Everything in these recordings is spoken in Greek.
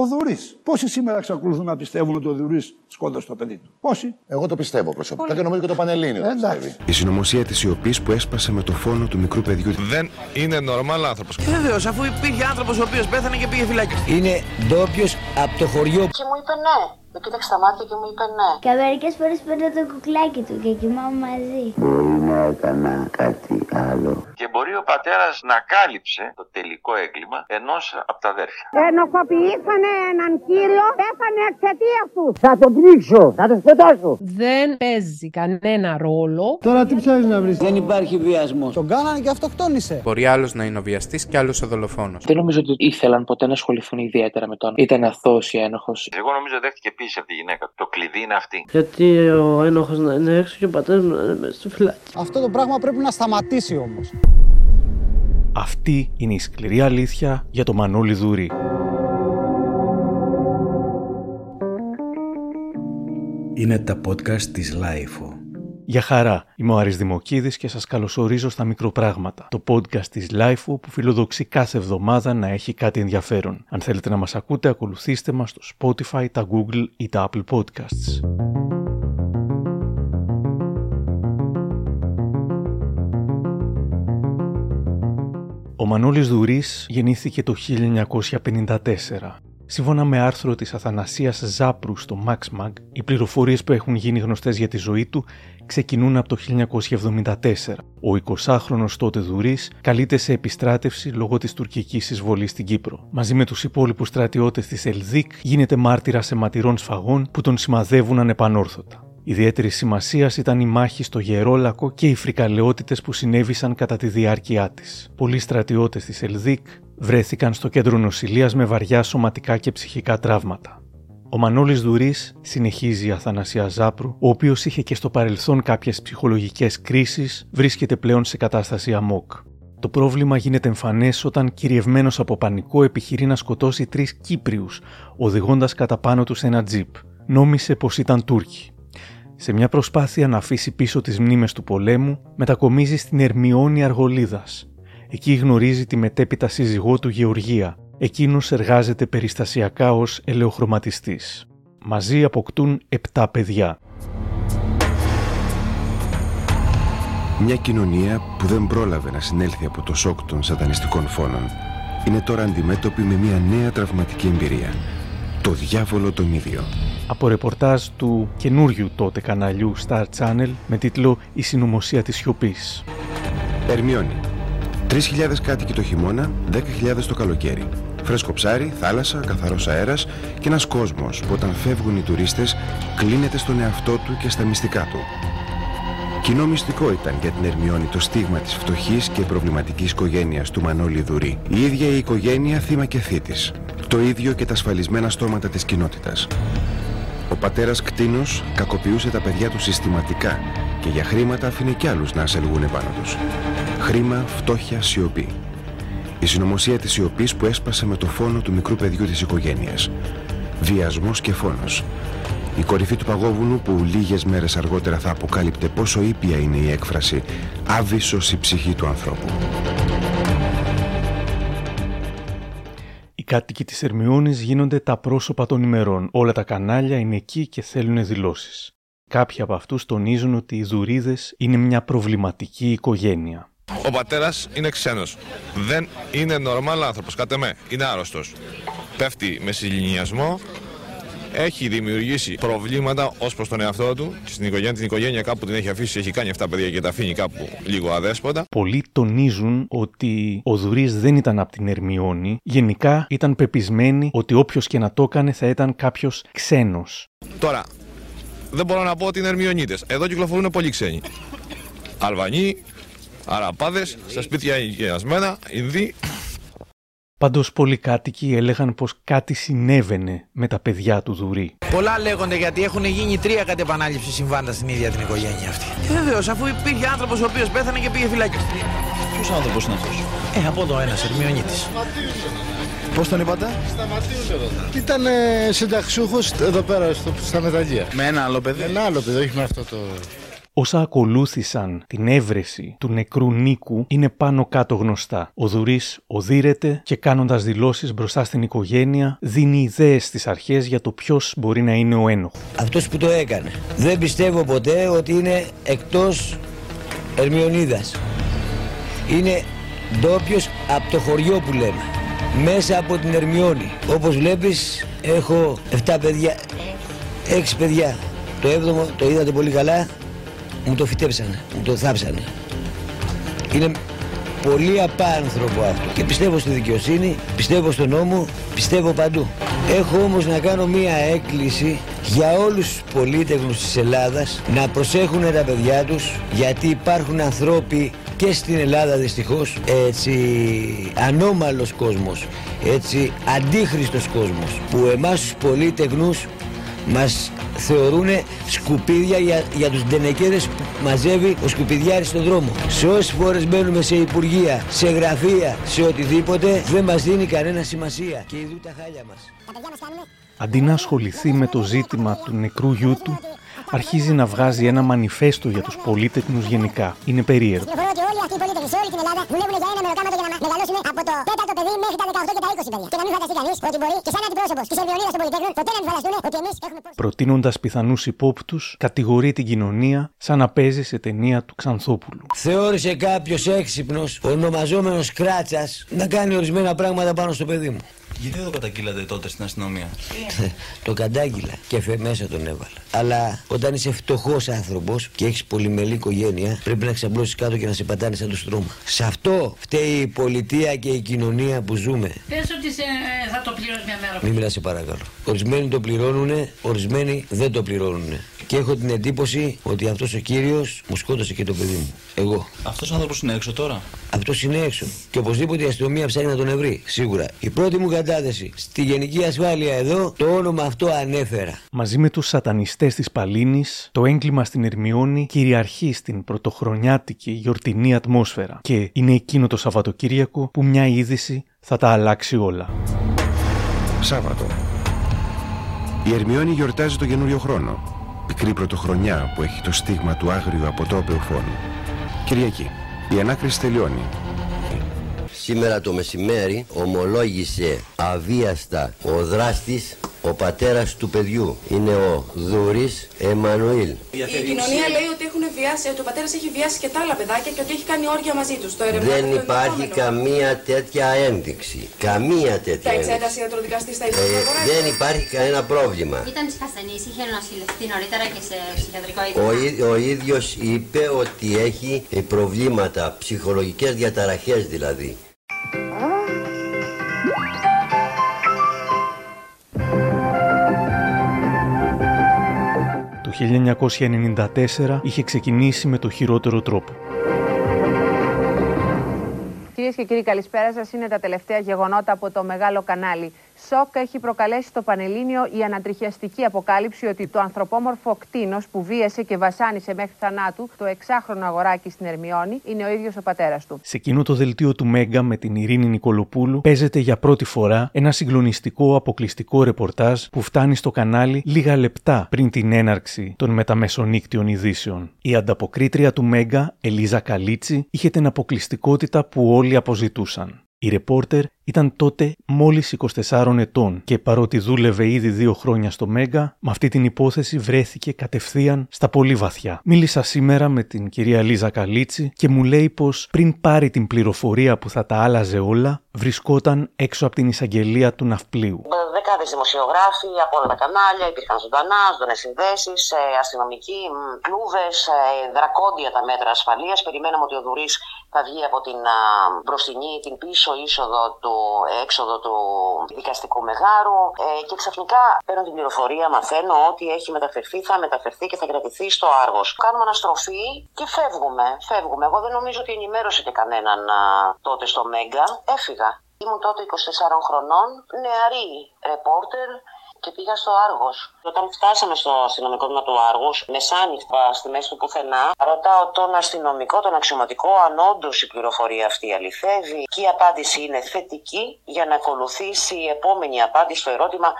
Ο Δουρής. Πόσοι σήμερα εξακολουθούν να πιστεύουν ότι ο Δουρής σκότωσε το παιδί του; Πόσοι; Εγώ το πιστεύω προσωπικά και νομίζω και το Πανελλήνιο. το Εντάξει. πιστεύει. Η συνωμοσία της σιωπή που έσπασε με το φόνο του μικρού παιδιού. Δεν είναι νορμάλ άνθρωπος. Βεβαίως, αφού υπήρχε άνθρωπος ο οποίος πέθανε και πήγε φυλάκι. Είναι ντόπιος από το χωριό. Και μου είπε ναι. Με κοίταξε στα μάτια και μου είπε ναι. Και μερικές φορές παίρνω το κουκλάκι του και κοιμάμαι μαζί. Μπορεί να έκανα κάτι άλλο. Και μπορεί ο πατέρας να κάλυψε το τελικό έγκλημα ενός από τα αδέρφια. Ενοχοποιήσανε έναν κύριο, πέθανε εξαιτία του. Θα τον πνίξω, θα τον σκοτώσω. Δεν παίζει κανένα ρόλο. Τώρα τι ψάχνεις να βρεις; Δεν υπάρχει βιασμός. Τον κάνανε και αυτοκτόνησε. Μπορεί άλλος να είναι ο βιαστής και άλλος ο δολοφόνος. Δεν νομίζω ότι ήθελαν ποτέ να ασχοληθούν ιδιαίτερα με τον. Ήταν αθώος ή ένοχος. Εγώ νομίζω δέχτηκε επίση από τη γυναίκα. του. Το κλειδί είναι αυτή. Γιατί ο ένοχος να είναι έξω και ο πατέρας να είναι μέσα στο φυλάκι. Αυτό το πράγμα πρέπει να σταματήσει όμως. Αυτή είναι η σκληρή αλήθεια για το Μανώλη Δουρή. Είναι τα podcast της LiFO. Γεια χαρά, είμαι ο Άρης Δημοκίδης και σας καλωσορίζω στα Μικροπράγματα, το podcast της LiFO που φιλοδοξεί κάθε εβδομάδα να έχει κάτι ενδιαφέρον. Αν θέλετε να μας ακούτε, ακολουθήστε μας στο Spotify, τα Google ή τα Apple Podcasts. Ο Μανώλης Δουρής γεννήθηκε το 1954. Σύμφωνα με άρθρο της Αθανασίας Ζάπρου στο MaxMag, οι πληροφορίες που έχουν γίνει γνωστές για τη ζωή του ξεκινούν από το 1974. Ο 20χρονος τότε Δουρής καλείται σε επιστράτευση λόγω της τουρκικής εισβολής στην Κύπρο. Μαζί με τους υπόλοιπους στρατιώτες της Ελδίκ γίνεται μάρτυρα αιματηρών σφαγών που τον σημαδεύουν ανεπανόρθωτα. Ιδιαίτερη σημασίας ήταν η μάχη στο Γερόλακο και οι φρικαλαιότητες που συνέβησαν κατά τη διάρκεια της. Πολλοί στρατιώτες της Ελδίκ βρέθηκαν στο κέντρο νοσηλείας με βαριά σωματικά και ψυχικά τραύματα. Ο Μανώλης Δουρής, συνεχίζει η Αθανασία Ζάπρου, ο οποίος είχε και στο παρελθόν κάποιες ψυχολογικές κρίσεις, βρίσκεται πλέον σε κατάσταση αμόκ. Το πρόβλημα γίνεται εμφανές όταν κυριευμένος από πανικό επιχειρεί να σκοτώσει τρεις Κύπριους, οδηγώντας κατά πάνω τους ένα τζιπ. Νόμισε πως ήταν Τούρκοι. Σε μια προσπάθεια να αφήσει πίσω τις μνήμες του πολέμου, μετακομίζει στην Ερμιόνη Αργολίδας. Εκεί γνωρίζει τη μετέπειτα σύζυγό του Γεωργία. Εκείνος εργάζεται περιστασιακά ως ελαιοχρωματιστής. Μαζί αποκτούν επτά παιδιά. Μια κοινωνία που δεν πρόλαβε να συνέλθει από το σοκ των σατανιστικών φόνων είναι τώρα αντιμέτωπη με μια νέα τραυματική εμπειρία. Το διάβολο τον ίδιο. Από ρεπορτάζ του καινούριου τότε καναλιού Star Channel με τίτλο «Η συνωμοσία της σιωπής». Ερμιόνι. 3.000 κάτοικοι το χειμώνα, 10.000 το καλοκαίρι. Φρέσκο ψάρι, θάλασσα, καθαρός αέρας και ένας κόσμος που όταν φεύγουν οι τουρίστες κλείνεται στον εαυτό του και στα μυστικά του. Κοινό μυστικό ήταν για την Ερμιόνη το στίγμα της φτωχής και προβληματικής οικογένειας του Μανώλη Δουρή. Η ίδια η οικογένεια θύμα και θήτης. Το ίδιο και τα ασφαλισμένα στόματα της κοινότητας. Ο πατέρας κτίνος κακοποιούσε τα παιδιά του συστηματικά και για χρήματα άφηνε κι άλλους να ασελγούν επάνω τους. Χρήμα, φτώχεια, σιωπή. Η συνωμοσία της σιωπής που έσπασε με το φόνο του μικρού παιδιού της οικογένειας. Βιασμός και φόνος. Η κορυφή του παγόβουνου που λίγες μέρες αργότερα θα αποκάλυπτε πόσο ήπια είναι η έκφραση «άβυσσος η ψυχή του ανθρώπου». Οι κάτοικοι της Ερμιόνης γίνονται τα πρόσωπα των ημερών. Όλα τα κανάλια είναι εκεί και θέλουν δηλώσεις. Κάποιοι από αυτούς τονίζουν ότι οι Δουρίδες είναι μια προβληματική οικογένεια. Ο πατέρας είναι ξένος. Δεν είναι νορμάλ άνθρωπος. Κάτε με. Είναι άρρωστος. Πέφτει με συλληνιασμό. Έχει δημιουργήσει προβλήματα ως προς τον εαυτό του και στην οικογένεια. Την οικογένεια κάπου την έχει αφήσει, έχει κάνει 7 παιδιά και τα αφήνει κάπου λίγο αδέσποτα. Πολλοί τονίζουν ότι ο Δουρής δεν ήταν από την Ερμιόνη. Γενικά ήταν πεπισμένοι ότι όποιος και να το έκανε θα ήταν κάποιος ξένος. Τώρα, δεν μπορώ να πω ότι είναι Ερμιονίτες. Εδώ κυκλοφορούν πολλοί ξένοι. Αλβανοί, Αραπάδες, στα σπίτια γερασμένα, Ινδοί. Πάντω, πολλοί κάτοικοι έλεγαν πως κάτι συνέβαινε με τα παιδιά του Δουρή. Πολλά λέγονται γιατί έχουν γίνει τρία κατ' επανάληψη συμβάντα στην ίδια την οικογένεια αυτή. Και βεβαίως, αφού υπήρχε άνθρωπος ο οποίος πέθανε και πήγε φυλάκι. Ποιος άνθρωπος είναι αυτός; Ε, από εδώ ένας Ερμιονίτης. Πώς τον είπατε, Ήταν συνταξιούχος εδώ πέρα στο, στα μεταλλεία. Με ένα άλλο παιδί; Ένα άλλο παιδί, όχι με αυτό το. Όσα ακολούθησαν την έβρεση του νεκρού Νίκου είναι πάνω κάτω γνωστά. Ο Δουρής οδύρεται και κάνοντας δηλώσεις μπροστά στην οικογένεια, δίνει ιδέες στις αρχές για το ποιος μπορεί να είναι ο ένοχος. Αυτός που το έκανε. Δεν πιστεύω ποτέ ότι είναι εκτός Ερμιονίδας. Είναι ντόπιος από το χωριό που λέμε. Μέσα από την Ερμιόνη. Όπως βλέπεις έχω 7 παιδιά, 6 παιδιά. Το 7ο το είδατε πολύ καλά, μου το φυτέψανε, μου το θάψανε. Είναι πολύ απάνθρωπο αυτό. Και πιστεύω στη δικαιοσύνη, πιστεύω στον νόμο, πιστεύω παντού. Έχω όμως να κάνω μία έκκληση για όλους τους πολίτεχνους της Ελλάδας να προσέχουν τα παιδιά τους γιατί υπάρχουν ανθρώποι και στην Ελλάδα δυστυχώς έτσι ανώμαλος κόσμος, έτσι αντίχριστος κόσμος που εμάς τους πολίτεχνους μας θεωρούν σκουπίδια για, για τους ντενεκέδες που μαζεύει ο σκουπιδιάρης στον δρόμο. Σε όσες φορές μπαίνουμε σε υπουργεία, σε γραφεία, σε οτιδήποτε δεν μας δίνει κανένα σημασία. Και ειδού τα χάλια μας. Αντί να ασχοληθεί με το ζήτημα του νεκρού γιού του, αρχίζει να βγάζει ένα μανιφέστο για τους πολίτεκνους γενικά. Είναι περίεργο. Πληροφορώ ότι όλοι αυτοί οι πολίτες σε όλη την Ελλάδα δουλεύουν για ένα μεροκάματο για να μεγαλώσουν από το τέταρτο παιδί μέχρι τα 18 και τα 20 παιδιά. Και να μην φανταστεί κανείς ότι μπορεί και σαν αντιπρόσωπος της Ερμιονίδας των Πολυτέχνων ποτέ να μην φανταστούν ότι εμείς έχουμε Προτείνοντας πιθανούς υπόπτους, κατηγορεί την κοινωνία σαν να παίζει σε ταινία του Ξανθόπουλου. Θεώρησε κάποιος έξυπνος, ονομαζόμενος Κράτσας, να κάνει ορισμένα πράγματα πάνω στο παιδί μου. Γιατί δεν το καταγγείλατε τότε στην αστυνομία; το κατάγγειλα και φε μέσα τον έβαλα. Αλλά όταν είσαι φτωχός άνθρωπος και έχεις πολυμελή οικογένεια, πρέπει να ξαπλώσει κάτω και να σε πατάνε σαν το στρώμα. Σε αυτό φταίει η πολιτεία και η κοινωνία που ζούμε. Πες ότι σε, θα το πληρώσεις μια μέρα. Μην μιλάς, σε παρακαλώ. Ορισμένοι το πληρώνουν, ορισμένοι δεν το πληρώνουν. Και έχω την εντύπωση ότι αυτός ο κύριος μου σκότωσε και το παιδί μου. Εγώ. Αυτός ο άνθρωπος είναι έξω τώρα; Αυτός είναι έξω. Και οπωσδήποτε η αστυνομία ψάχνει να τον ευρεί. Σίγουρα. Η πρώτη μου κατάθεση στη γενική ασφάλεια εδώ, το όνομα αυτό ανέφερα. Μαζί με τους σατανιστές της Παλίνης, το έγκλημα στην Ερμιόνη κυριαρχεί στην πρωτοχρονιάτικη γιορτινή ατμόσφαιρα και είναι εκείνο το Σαββατοκύριακο που μια είδηση θα τα αλλάξει όλα. Σάββατο. Η Ερμιόνη γιορτάζει το καινούριο χρόνο. Πικρή πρωτοχρονιά που έχει το στίγμα του άγριου αποτρόπαιου φόνου. Κυριακή. Η ανάκριση τελειώνει. Σήμερα το μεσημέρι ομολόγησε αβίαστα ο δράστης ο πατέρας του παιδιού. Είναι ο Δούρης Εμμανουήλ. Η κοινωνία λέει ότι έχουν βιάσει, ότι ο πατέρας έχει βιάσει και τα άλλα παιδάκια και ότι έχει κάνει όργια μαζί τους. Το ερευνάτε Δεν το υπάρχει ενδεχόμενο. καμία τέτοια ένδειξη. Καμία τέτοια Τα ένδειξη. εξέτασε ιατροδικαστής στα Ε, υπουργεία. δεν υπάρχει κανένα πρόβλημα. Ήταν ασθενής, είχε νοσηλευτεί νωρίτερα και σε ψυχιατρικό Ο, ίδρυμα. ί- ο ίδιος είπε ότι έχει ε, προβλήματα, ψυχολογικές διαταραχές δηλαδή. 1994 είχε ξεκινήσει με το χειρότερο τρόπο. Κυρίες και κύριοι, καλησπέρα σας. Είναι τα τελευταία γεγονότα από το μεγάλο κανάλι. Σοκ έχει προκαλέσει στο Πανελλήνιο η ανατριχιαστική αποκάλυψη ότι το ανθρωπόμορφο κτίνος που βίασε και βασάνισε μέχρι θανάτου το εξάχρονο αγοράκι στην Ερμιόνη είναι ο ίδιος ο πατέρας του. Σε εκείνο το δελτίο του Μέγκα με την Ειρήνη Νικολοπούλου παίζεται για πρώτη φορά ένα συγκλονιστικό αποκλειστικό ρεπορτάζ που φτάνει στο κανάλι λίγα λεπτά πριν την έναρξη των μεταμεσονύκτιων ειδήσεων. Η ανταποκρίτρια του Μέγκα, Ελίζα Καλίτσι, είχε την αποκλειστικότητα που όλοι αποζητούσαν. Η ρεπόρτερ ήταν τότε μόλις 24 ετών και παρότι δούλευε ήδη δύο χρόνια στο Μέγκα, με αυτή την υπόθεση βρέθηκε κατευθείαν στα πολύ βαθιά. Μίλησα σήμερα με την κυρία Λίζα Καλίτσι και μου λέει πως πριν πάρει την πληροφορία που θα τα άλλαζε όλα, βρισκόταν έξω από την εισαγγελία του ναυπλίου. Δεκάδες δημοσιογράφοι από όλα τα κανάλια υπήρχαν ζωντανά, ζωντανέ συνδέσεις, αστυνομικοί, κλούβες, δρακόντια τα μέτρα ασφαλείας. Περιμέναμε ότι ο Δουρής θα βγει από την α, μπροστινή, την πίσω είσοδο του έξοδο του δικαστικού μεγάρου ε, και ξαφνικά παίρνω την πληροφορία, μαθαίνω ότι έχει μεταφερθεί, θα μεταφερθεί και θα κρατηθεί στο Άργος. Κάνουμε αναστροφή και φεύγουμε. Φεύγουμε. Εγώ δεν νομίζω ότι ενημέρωσε και κανέναν α, τότε στο Μέγκα. Έφυγα. Ήμουν τότε 24 χρονών, νεαρή ρεπόρτερ και πήγα στο Άργος. Όταν φτάσαμε στο αστυνομικό τμήμα του Άργους, μεσάνυχτα στη μέση του πουθενά, ρωτάω τον αστυνομικό, τον αξιωματικό, αν όντως η πληροφορία αυτή αληθεύει. Και η απάντηση είναι θετική για να ακολουθήσει η επόμενη απάντηση στο ερώτημα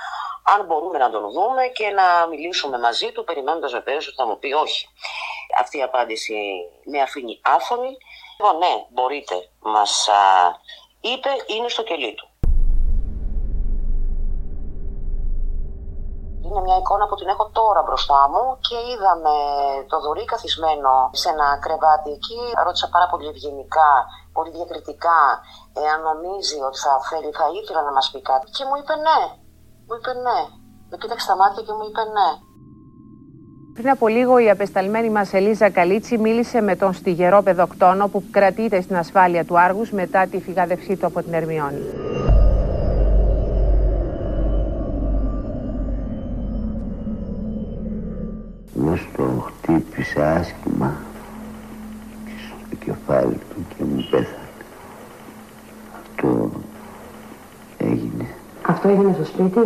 αν μπορούμε να τον δούμε και να μιλήσουμε μαζί του, περιμένοντας βεβαίως ότι θα μου πει όχι. Αυτή η απάντηση με αφήνει άφωνη. Λοιπόν, ναι, μπορείτε, μας α, είπε, είναι στο κελί του. Είναι μια εικόνα που την έχω τώρα μπροστά μου και είδαμε το Δωρή καθισμένο σε ένα κρεβάτι εκεί. Ρώτησα πάρα πολύ ευγενικά, πολύ διακριτικά, εάν νομίζει ότι θα, θέλει, θα ήθελα να μας πει κάτι. Και μου είπε ναι. Μου είπε ναι. Με κοίταξε στα μάτια και μου είπε ναι. Πριν από λίγο η απεσταλμένη μας Ελίζα Καλίτσι μίλησε με τον στιγερό παιδοκτόνο που κρατείται στην ασφάλεια του Άργους μετά τη φυγάδευσή του από την Ερμιόνη. Μου το χτύπησε άσχημα στο κεφάλι του και μου πέθανε. Αυτό έγινε. Αυτό έγινε στο σπίτι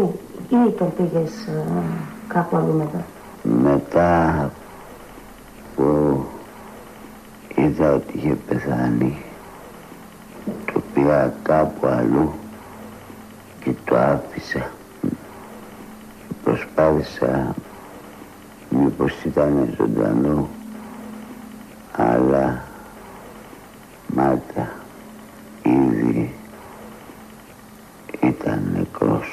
ή τον πήγες ε, κάπου αλλού μετά; Μετά που είδα ότι είχε πεθάνει το πήγα κάπου αλλού και το άφησα και προσπάθησα μήπως ήταν ζωντανό αλλά μάτια ήδη ήταν νεκρός.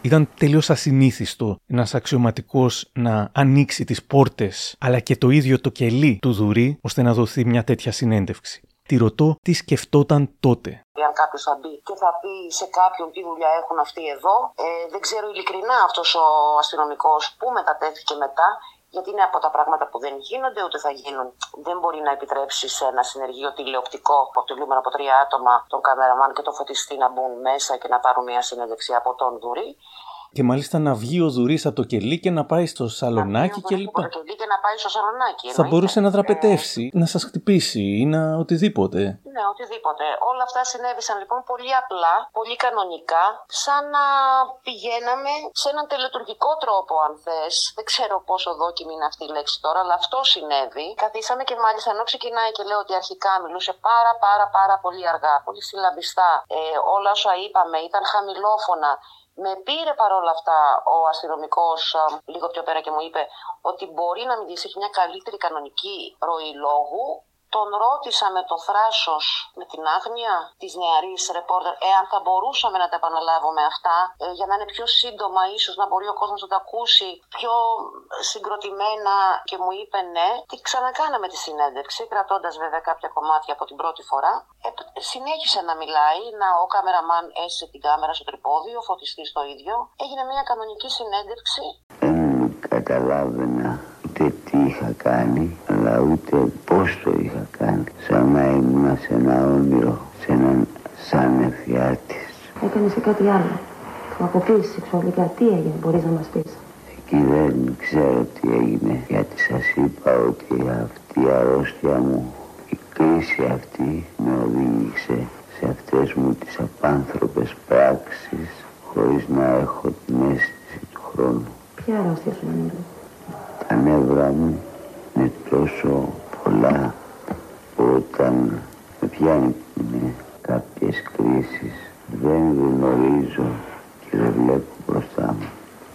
Ήταν τελείως ασυνήθιστο ένας αξιωματικός να ανοίξει τις πόρτες αλλά και το ίδιο το κελί του Δουρή ώστε να δοθεί μια τέτοια συνέντευξη. Τη ρωτώ τι σκεφτόταν τότε. Αν κάποιος θα μπει και θα πει σε κάποιον τι δουλειά έχουν αυτοί εδώ, ε, δεν ξέρω ειλικρινά αυτός ο αστυνομικός που μετατέθηκε μετά, γιατί είναι από τα πράγματα που δεν γίνονται ούτε θα γίνουν. Δεν μπορεί να επιτρέψει σε ένα συνεργείο τηλεοπτικό αποτελούμενο από τρία άτομα, τον καμεραμάν και τον φωτιστή να μπουν μέσα και να πάρουν μια συνέντευξη από τον Δουρή. Και μάλιστα να βγει ο Δουρή από το κελί και να πάει στο σαλονάκι Να κλπ. βγει από το κελί και να πάει στο σαλονάκι. Θα εννοείται. μπορούσε να δραπετεύσει, να σας χτυπήσει ή να οτιδήποτε. Ναι, οτιδήποτε. Όλα αυτά συνέβησαν λοιπόν πολύ απλά, πολύ κανονικά, σαν να πηγαίναμε σε έναν τελετουργικό τρόπο, αν θες. Δεν ξέρω πόσο δόκιμη είναι αυτή η λέξη τώρα, αλλά αυτό συνέβη. Καθίσαμε και μάλιστα ενώ ξεκινάει και λέω ότι αρχικά μιλούσε πάρα πάρα πάρα πολύ αργά, πολύ συλλαβιστά. Ε, όλα όσα είπαμε ήταν χαμηλόφωνα. Με πήρε παρόλα αυτά ο αστυνομικός λίγο πιο πέρα και μου είπε ότι μπορεί να μην έχει μια καλύτερη κανονική ροή λόγου. Τον ρώτησα με το θράσος, με την άγνοια της νεαρής ρεπόρτερ, εάν θα μπορούσαμε να τα επαναλάβουμε αυτά, ε, για να είναι πιο σύντομα ίσως να μπορεί ο κόσμος να τα ακούσει πιο συγκροτημένα και μου είπε ναι. Και ξανακάναμε τη συνέντευξη, κρατώντας βέβαια κάποια κομμάτια από την πρώτη φορά. Ε, συνέχισε να μιλάει, να ο κάμεραμαν έσαι την κάμερα στο τρυπόδι, ο φωτιστής το ίδιο. Έγινε μια κανονική συνέντευξη Δεν καταλάβαινα ούτε τι είχα κάνει, αλλά ούτε πώς το είχα κάνει. Σαν να ήμουν σε ένα όνειρο, σε έναν σαν εφιάτης. Έκανε και κάτι άλλο. Το αποποίηση σεξουαλικά. Τι έγινε, μπορείς να μας πεις; Εκεί δεν ξέρω τι έγινε, γιατί σας είπα ότι αυτή η αρρώστια μου, η κρίση αυτή με οδήγησε σε αυτές μου τις απάνθρωπες πράξεις, χωρίς να έχω την αίσθηση του χρόνου. Ποια αρρώστια σου Μανώλη. Τα νεύρα μου είναι τόσο πολλά που όταν με πιάνει με κάποιες κρίσεις δεν γνωρίζω και δεν βλέπω μπροστά μου.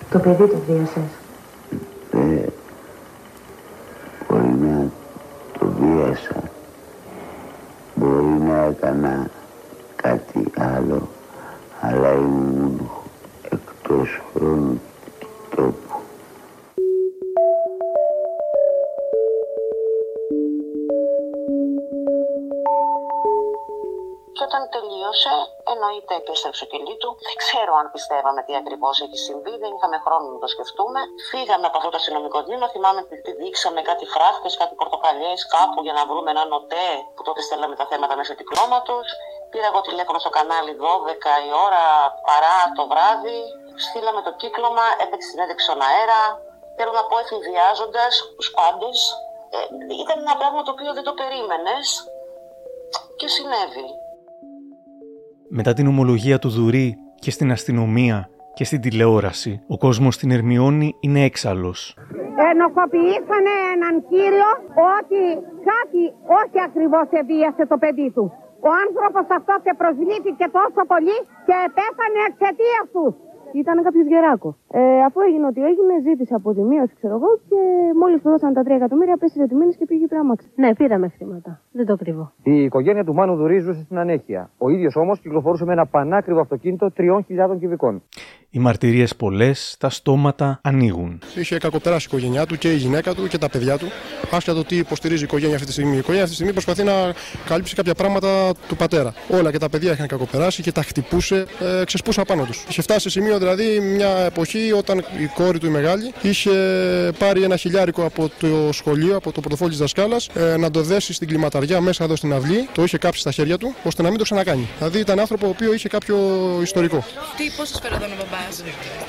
Το παιδί το βίασες. Δεν μπορεί να το βίασα. Μπορεί να έκανα κάτι άλλο, αλλά ήμουν εκτός χρόνου και τόπου. Και όταν τελείωσε, εννοείται επέστρεψε το κελί του. Δεν ξέρω αν πιστεύαμε τι ακριβώς έχει συμβεί, δεν είχαμε χρόνο να το σκεφτούμε. Φύγαμε από αυτό το αστυνομικό τμήμα. Θυμάμαι ότι δείξαμε κάτι φράχτες, κάτι πορτοκαλιές κάπου για να βρούμε ένα νοτέ που τότε στέλναμε τα θέματα μέσω κυκλώματο. Πήρα εγώ τηλέφωνο στο κανάλι 12 η ώρα παρά το βράδυ. Στείλαμε το κύκλωμα, έπαιξε συνέντευξη στον αέρα. Θέλω να πω εφηδιάζοντα τους πάντες. Ε, ήταν ένα πράγμα το οποίο δεν το περίμενες και συνέβη. Μετά την ομολογία του Δουρή και στην αστυνομία και στην τηλεόραση, ο κόσμος στην Ερμιόνη είναι έξαλλος. ενοχοποιήσανε έναν κύριο ότι κάτι όχι ακριβώς εβίασε το παιδί του. Ο άνθρωπος αυτός σε προσβλήθηκε τόσο πολύ και πέθανε εξαιτίας τους. Ήταν κάποιος γεράκος. Ε, αφού έγινε ό,τι έγινε, ζήτησε αποζημίωση, ξέρω εγώ, και μόλις του δώσαν τα 3 εκατομμύρια, πέσει τη μήνυ και πήγε πραμάξι. Ναι, πήραμε χρήματα. Δεν το κρύβω. Η οικογένεια του Μάνου Δουρή ζούσε στην ανέχεια. Ο ίδιος όμως κυκλοφορούσε με ένα πανάκριβο αυτοκίνητο 3.000 κυβικών. Οι μαρτυρίες πολλές, τα στόματα ανοίγουν. Είχε κακοπεράσει η οικογένειά του και η γυναίκα του και τα παιδιά του. Άσχετα το τι υποστηρίζει η οικογένεια αυτή τη στιγμή. Η οικογένεια αυτή τη στιγμή προσπαθεί να καλύψει κάποια πράγματα του πατέρα. Όλα και τα παιδιά είχαν κακοπεράσει και τα χτυπούσε, ε, ξεσπούσα πάνω τους. Είχε φτάσει σε σημείο δηλαδή μια εποχή όταν η κόρη του η μεγάλη είχε πάρει ένα χιλιάρικο από το σχολείο, από το πρωτοφόλι της δασκάλας, ε, να το δέσει στην κλιματαριά μέσα εδώ στην αυλή. Το είχε κάψει στα χέρια του ώστε να μην το ξανακάνει. Δηλαδή ήταν άνθρωπο ο οποίος είχε κάποιο ιστορικό. Τι, πώς σας φέρονταν ο μπαμπάς;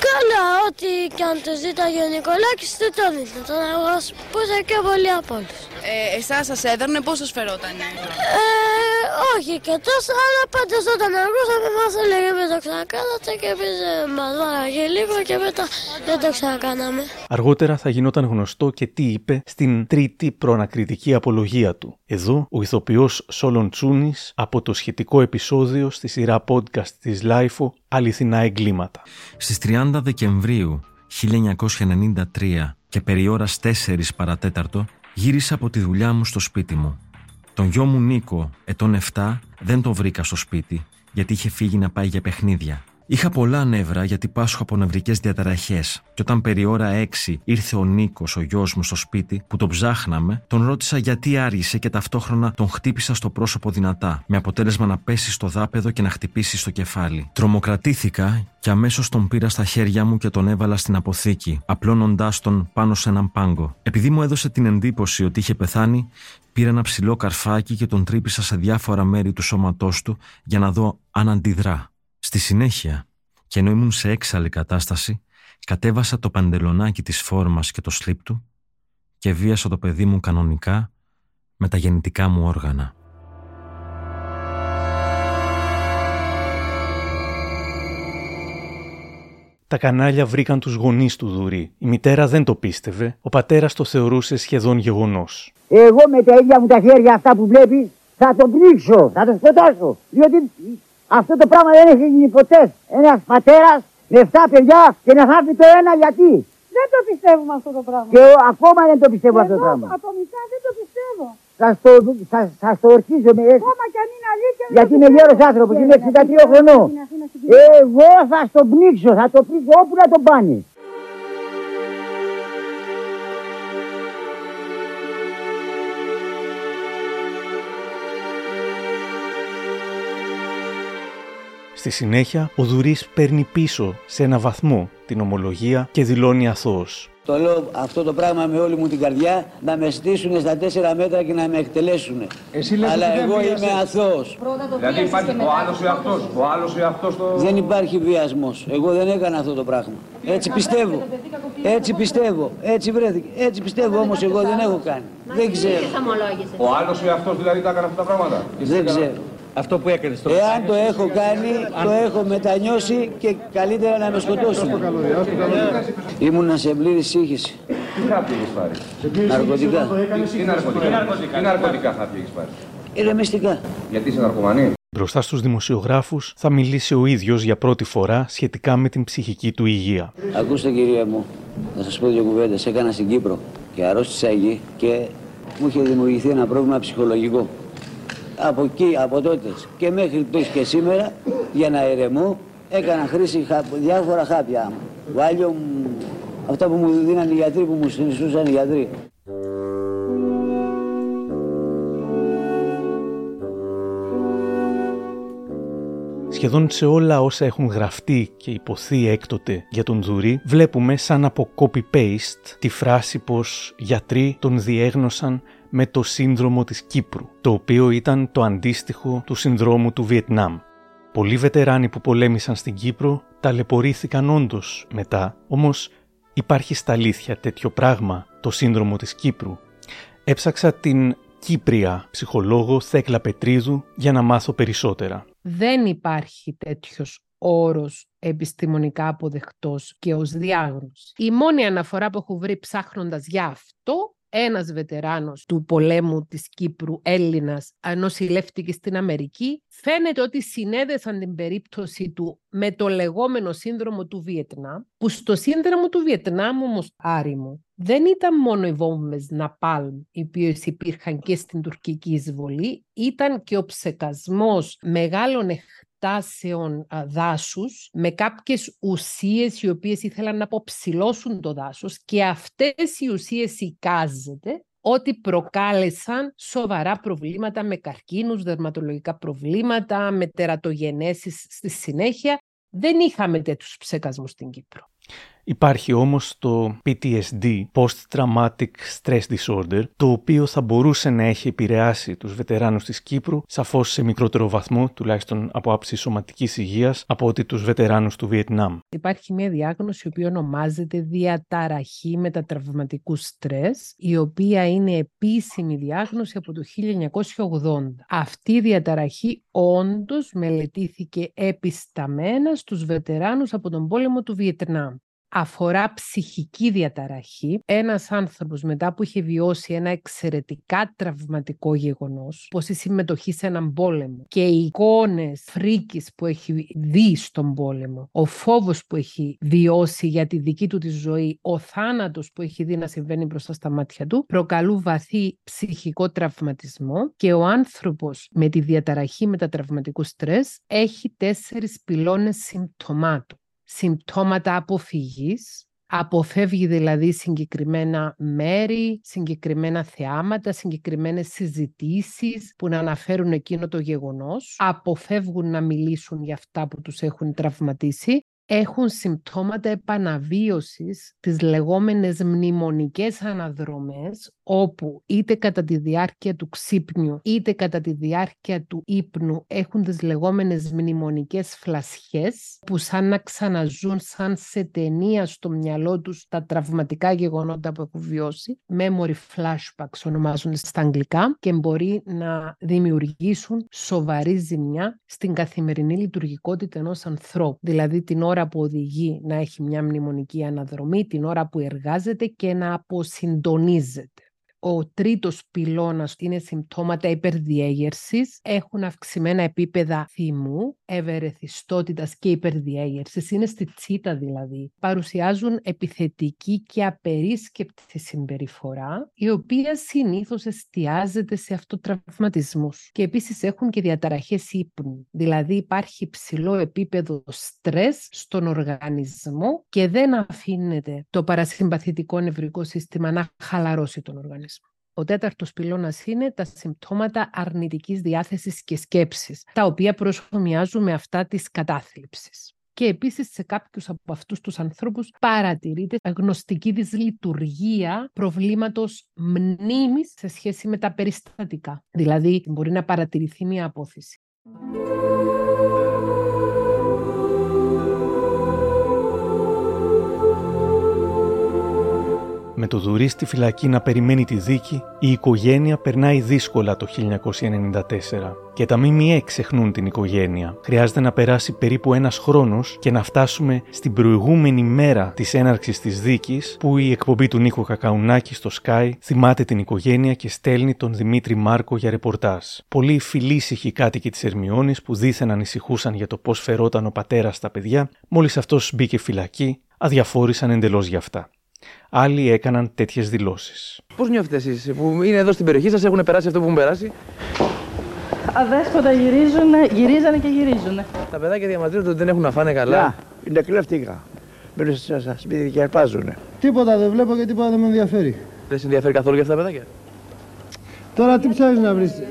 Καλά, ό,τι κι αν το ζήταγε ο Νικολάκης δεν το δίνει. Τον αγαπούσα και πολύ από όλους. Ε, Εσάς σας έδερνε, πώς σας φερόταν; Ε, όχι και τόσο, αλλά πάντα όταν αργούσαμε μας έλεγε μην το ξανακάνατε και εμείς ε, μας βάραγε λίγο και μετά δεν το ξανακάναμε. Αργότερα θα γινόταν γνωστό και τι είπε στην τρίτη προανακριτική απολογία του. Εδώ ο ηθοποιός Σόλον Τσούνης από το σχετικό επεισόδιο στη σειρά podcast της LiFO «Αληθινά εγκλήματα». Στις 30 Δεκεμβρίου 1993 και περί ώρας 4 παρατέταρτο γύρισα από τη δουλειά μου στο σπίτι μου. Τον γιο μου Νίκο, ετών 7, δεν το βρήκα στο σπίτι γιατί είχε φύγει να πάει για παιχνίδια. Είχα πολλά νεύρα γιατί πάσχω από νευρικές διαταραχές. Και όταν περί ώρα 6 ήρθε ο Νίκος, ο γιος μου, στο σπίτι που τον ψάχναμε, τον ρώτησα γιατί άργησε και ταυτόχρονα τον χτύπησα στο πρόσωπο δυνατά, με αποτέλεσμα να πέσει στο δάπεδο και να χτυπήσει στο κεφάλι. Τρομοκρατήθηκα και αμέσως τον πήρα στα χέρια μου και τον έβαλα στην αποθήκη, απλώνοντάς τον πάνω σε έναν πάγκο. Επειδή μου έδωσε την εντύπωση ότι είχε πεθάνει, πήρα ένα ψηλό καρφάκι και τον τρύπησα σε διάφορα μέρη του σώματός του για να δω αν αντιδρά. Στη συνέχεια, και ενώ ήμουν σε έξαλλη κατάσταση, κατέβασα το παντελονάκι της φόρμας και το σλίπ του και βίασα το παιδί μου κανονικά με τα γεννητικά μου όργανα. Τα κανάλια βρήκαν τους γονείς του Δουρή. Η μητέρα δεν το πίστευε, ο πατέρας το θεωρούσε σχεδόν γεγονός. Εγώ με τα ίδια μου τα χέρια αυτά που βλέπεις θα τον πνίξω, θα τον σκοτώσω. Διότι αυτό το πράγμα δεν έχει γίνει ποτέ. Ένας πατέρας με 7 παιδιά και να χάσει το ένα γιατί; Δεν το πιστεύουμε αυτό το πράγμα. Και εγώ ακόμα δεν το πιστεύω αυτό το Εγώ πράγμα. ατομικά δεν το πιστεύω. Σας το, σας, σας το ορκίζω με Ακόμα κι αν είναι αλήθεια. δεν γιατί το είμαι πιστεύω. γέρος άνθρωπος, είμαι 63 χρονών. Εγώ θα στον πνίξω, θα το πνίξω όπου να τον πάνε. Στη συνέχεια, ο Δουρής παίρνει πίσω σε ένα βαθμό την ομολογία και δηλώνει αθώος. Το λέω αυτό το πράγμα με όλη μου την καρδιά να με στήσουν στα τέσσερα μέτρα και να με εκτελέσουν. Εσύ λες Αλλά ότι δεν εγώ βιάζεσαι. είμαι αθώος. Δηλαδή υπάρχει ο άλλος ο εαυτό. Ο άλλος ο εαυτό το. Δεν υπάρχει βιασμός. Εγώ δεν έκανα αυτό το πράγμα. Έτσι πιστεύω. Έτσι πιστεύω. Έτσι βρέθηκε. Έτσι πιστεύω όμως εγώ δεν έχω κάνει. Δεν ξέρω. Ο άλλος ο εαυτό δηλαδή τα έκανε αυτά τα πράγματα. Και εσύ Δεν έκανα- ξέρω. Αυτό που έκανες τώρα. Εάν το έχω κάνει, το έχω μετανιώσει και καλύτερα να με σκοτώσουν. Ήμουνα σε πλήρη σύγχυση. Τι χάπι έχεις πάρει; Ναρκωτικά. Τι ναρκωτικά; Τι ναρκωτικά χάπι έχεις πάρει; Ηρεμιστικά. Γιατί είσαι ναρκωμανή; Μπροστά στους δημοσιογράφους θα μιλήσει ο ίδιος για πρώτη φορά σχετικά με την ψυχική του υγεία. Ακούστε κυρία μου, θα σας πω δύο κουβέντες. Έκανα στην Κύπρο και αρρώστησα εκεί και μου είχε δημιουργηθεί ένα πρόβλημα ψυχολογικό. Από εκεί, από τότε και μέχρι τους και σήμερα, για να ηρεμώ, έκανα χρήση χα- διάφορα χάπια. Βάλιο, αυτά που μου δίναν οι γιατροί, που μου συνιστούσαν οι γιατροί. Σχεδόν σε όλα όσα έχουν γραφτεί και υποθεί έκτοτε για τον Δουρή, βλέπουμε σαν από copy-paste τη φράση πως γιατροί τον διέγνωσαν με το σύνδρομο της Κύπρου, το οποίο ήταν το αντίστοιχο του συνδρόμου του Βιετνάμ. Πολλοί βετεράνοι που πολέμησαν στην Κύπρο ταλαιπωρήθηκαν όντως μετά, όμως υπάρχει στα αλήθεια τέτοιο πράγμα, το σύνδρομο της Κύπρου. Έψαξα την Κύπρια ψυχολόγο Θέκλα Πετρίδου για να μάθω περισσότερα. Δεν υπάρχει τέτοιος όρος επιστημονικά αποδεκτός και ως διάγνωση. Η μόνη αναφορά που έχω βρει ψάχνοντας για αυτό ένας βετεράνος του πολέμου της Κύπρου, Έλληνας, νοσηλεύτηκε στην Αμερική, φαίνεται ότι συνέδεσαν την περίπτωση του με το λεγόμενο σύνδρομο του Βιετνάμ, που στο σύνδρομο του Βιετνάμ όμως, Άρη μου, δεν ήταν μόνο οι βόμβες Ναπάλμ, οι οποίες υπήρχαν και στην τουρκική εισβολή, ήταν και ο ψεκασμός μεγάλων εκτάσεων δάσους με κάποιες ουσίες οι οποίες ήθελαν να αποψηλώσουν το δάσος και αυτές οι ουσίες εικάζεται ότι προκάλεσαν σοβαρά προβλήματα με καρκίνους, δερματολογικά προβλήματα, με τερατογενέσεις στη συνέχεια. Δεν είχαμε τέτοιους ψεκασμούς στην Κύπρο. Υπάρχει όμως το PTSD, Post-Traumatic Stress Disorder, το οποίο θα μπορούσε να έχει επηρεάσει τους βετεράνους της Κύπρου, σαφώς σε μικρότερο βαθμό, τουλάχιστον από άψη σωματικής υγείας, από ότι τους βετεράνους του Βιετνάμ. Υπάρχει μια διάγνωση η οποία ονομάζεται διαταραχή μετατραυματικού στρες, η οποία είναι επίσημη διάγνωση από το 1980. Αυτή η διαταραχή όντως μελετήθηκε επισταμένα στους βετεράνους από τον πόλεμο του Βιετνάμ αφορά ψυχική διαταραχή. Ένας άνθρωπος μετά που είχε βιώσει ένα εξαιρετικά τραυματικό γεγονός, όπως η συμμετοχή σε έναν πόλεμο και οι εικόνες φρίκης που έχει δει στον πόλεμο, ο φόβος που έχει βιώσει για τη δική του τη ζωή, ο θάνατος που έχει δει να συμβαίνει μπροστά στα μάτια του, προκαλούν βαθύ ψυχικό τραυματισμό και ο άνθρωπος με τη διαταραχή μετατραυματικού στρες έχει τέσσερις πυλώνες συμπτωμάτων συμπτώματα αποφυγής, αποφεύγει δηλαδή συγκεκριμένα μέρη, συγκεκριμένα θεάματα, συγκεκριμένες συζητήσεις που να αναφέρουν εκείνο το γεγονός, αποφεύγουν να μιλήσουν για αυτά που τους έχουν τραυματίσει έχουν συμπτώματα επαναβίωσης τις λεγόμενες μνημονικές αναδρομές όπου είτε κατά τη διάρκεια του ξύπνιου είτε κατά τη διάρκεια του ύπνου έχουν τις λεγόμενες μνημονικές φλασιές που σαν να ξαναζούν σαν σε ταινία στο μυαλό τους τα τραυματικά γεγονότα που έχουν βιώσει. Memory flashbacks ονομάζονται στα αγγλικά και μπορεί να δημιουργήσουν σοβαρή ζημιά στην καθημερινή λειτουργικότητα ενός ανθρώπου. Δηλαδή την ώρα που οδηγεί να έχει μια μνημονική αναδρομή, την ώρα που εργάζεται και να αποσυντονίζεται. Ο τρίτος πυλώνας είναι συμπτώματα υπερδιέγερσης, έχουν αυξημένα επίπεδα θυμού, ευερεθιστότητας και υπερδιέγερσης, είναι στη τσίτα δηλαδή. Παρουσιάζουν επιθετική και απερίσκεπτη συμπεριφορά, η οποία συνήθως εστιάζεται σε αυτοτραυματισμούς. Και επίσης έχουν και διαταραχές ύπνου, δηλαδή υπάρχει ψηλό επίπεδο στρες στον οργανισμό και δεν αφήνεται το παρασυμπαθητικό νευρικό σύστημα να χαλαρώσει τον οργανισμό. Ο τέταρτος πυλώνας είναι τα συμπτώματα αρνητικής διάθεσης και σκέψης, τα οποία προσωμιάζουν με αυτά της κατάθλιψης. Και επίσης σε κάποιους από αυτούς τους ανθρώπους παρατηρείται γνωστική δυσλειτουργία προβλήματος μνήμης σε σχέση με τα περιστατικά. Δηλαδή μπορεί να παρατηρηθεί μια απόθεση. Με το Δουρί στη φυλακή να περιμένει τη δίκη, η οικογένεια περνάει δύσκολα το 1994. Και τα ΜΜΕ ξεχνούν την οικογένεια. Χρειάζεται να περάσει περίπου ένας χρόνος και να φτάσουμε στην προηγούμενη μέρα της έναρξης της δίκης, που η εκπομπή του Νίκο Κακαουνάκη στο Sky θυμάται την οικογένεια και στέλνει τον Δημήτρη Μάρκο για ρεπορτάζ. Πολλοί φιλήσυχοι κάτοικοι της Ερμιώνης που δίθεν ανησυχούσαν για το πώς φερόταν ο πατέρας στα παιδιά, μόλις αυτός μπήκε φυλακή, αδιαφόρησαν εντελώς για αυτά. Άλλοι έκαναν τέτοιες δηλώσεις. Πώς νιώθετε εσείς που είναι εδώ στην περιοχή σας, έχουν περάσει αυτό που έχουν περάσει; Αδέσποτα γυρίζουν, γυρίζανε και γυρίζουν. Τα παιδάκια διαμαρτύρονται ότι δεν έχουν να φάνε καλά. είναι κλέφτηκα. Μπαίνουν στα σπίτια και αρπάζουν. Τίποτα δεν βλέπω και τίποτα δεν με ενδιαφέρει. Δεν σε ενδιαφέρει καθόλου για αυτά τα παιδάκια; Τώρα τι ψάχνεις να βρεις;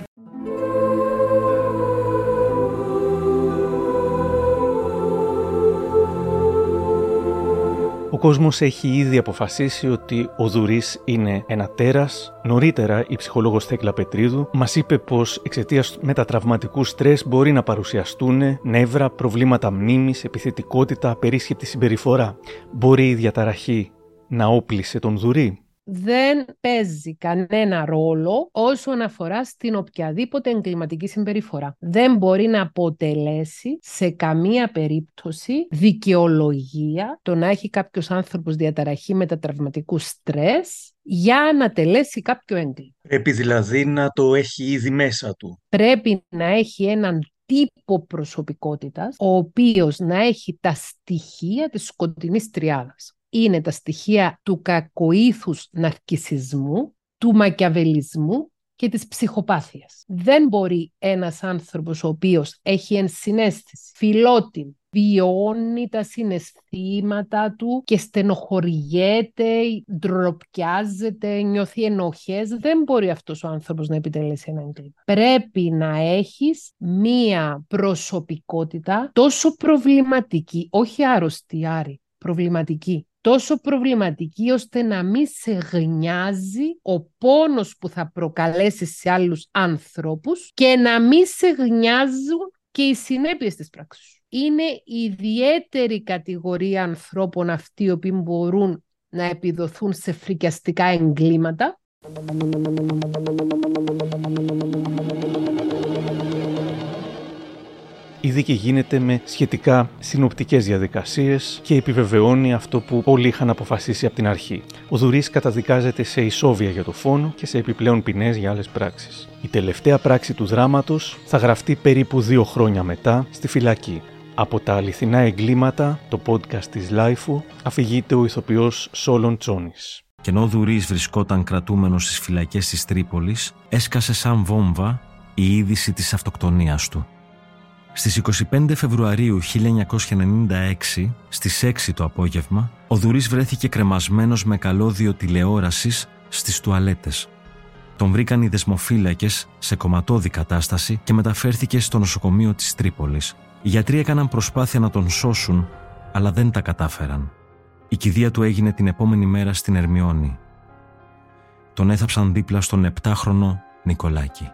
Κόσμος έχει ήδη αποφασίσει ότι ο Δουρής είναι ένα τέρας. Νωρίτερα η ψυχολόγος Θέκλα Πετρίδου μας είπε πως εξαιτίας μετατραυματικού στρες μπορεί να παρουσιαστούν νεύρα, προβλήματα μνήμης, επιθετικότητα, απερίσκεπτη συμπεριφορά. Μπορεί η διαταραχή να όπλησε τον Δουρή; Δεν παίζει κανένα ρόλο όσον αφορά στην οποιαδήποτε εγκληματική συμπεριφορά. Δεν μπορεί να αποτελέσει σε καμία περίπτωση δικαιολογία το να έχει κάποιος άνθρωπος διαταραχή μετατραυματικού στρες για να τελέσει κάποιο έγκλημα. Πρέπει δηλαδή να το έχει ήδη μέσα του. Πρέπει να έχει έναν τύπο προσωπικότητας, ο οποίος να έχει τα στοιχεία της σκοτεινής τριάδας. Είναι τα στοιχεία του κακοήθους ναρκισισμού, του μακιαβελισμού και της ψυχοπάθειας. Δεν μπορεί ένας άνθρωπος ο οποίος έχει ενσυναίσθηση, φιλότιμη, βιώνει τα συναισθήματα του και στενοχωριέται, ντροπιάζεται, νιώθει ενοχές. Δεν μπορεί αυτός ο άνθρωπος να επιτελέσει ένα έγκλημα. Πρέπει να έχεις μία προσωπικότητα τόσο προβληματική, όχι άρρωστη, Άρη, προβληματική, τόσο προβληματική ώστε να μην σε γνιάζει ο πόνος που θα προκαλέσεις σε άλλους ανθρώπους και να μην σε γνιάζουν και οι συνέπειες της πράξης σου. Είναι ιδιαίτερη κατηγορία ανθρώπων αυτοί οι οποίοι μπορούν να επιδοθούν σε φρικιαστικά εγκλήματα Η δίκη γίνεται με σχετικά συνοπτικές διαδικασίες και επιβεβαιώνει αυτό που όλοι είχαν αποφασίσει από την αρχή. Ο Δουρής καταδικάζεται σε ισόβια για το φόνο και σε επιπλέον ποινές για άλλες πράξεις. Η τελευταία πράξη του δράματος θα γραφτεί περίπου δύο χρόνια μετά στη φυλακή. Από τα αληθινά εγκλήματα, το podcast της Λάιφου, αφηγείται ο ηθοποιός Σόλον Τσόνης. Και ενώ ο Δουρής βρισκόταν κρατούμενος στις φυλακές της Τρίπολης, έσκασε σαν βόμβα η είδηση της αυτοκτονίας του. Στις 25 Φεβρουαρίου 1996, στις 6 το απόγευμα, ο Δουρής βρέθηκε κρεμασμένος με καλώδιο τηλεόρασης στις τουαλέτες. Τον βρήκαν οι δεσμοφύλακες σε κομματώδη κατάσταση και μεταφέρθηκε στο νοσοκομείο της Τρίπολης. Οι γιατροί έκαναν προσπάθεια να τον σώσουν, αλλά δεν τα κατάφεραν. Η κηδεία του έγινε την επόμενη μέρα στην Ερμιόνη. Τον έθαψαν δίπλα στον 7χρονο Νικολάκη.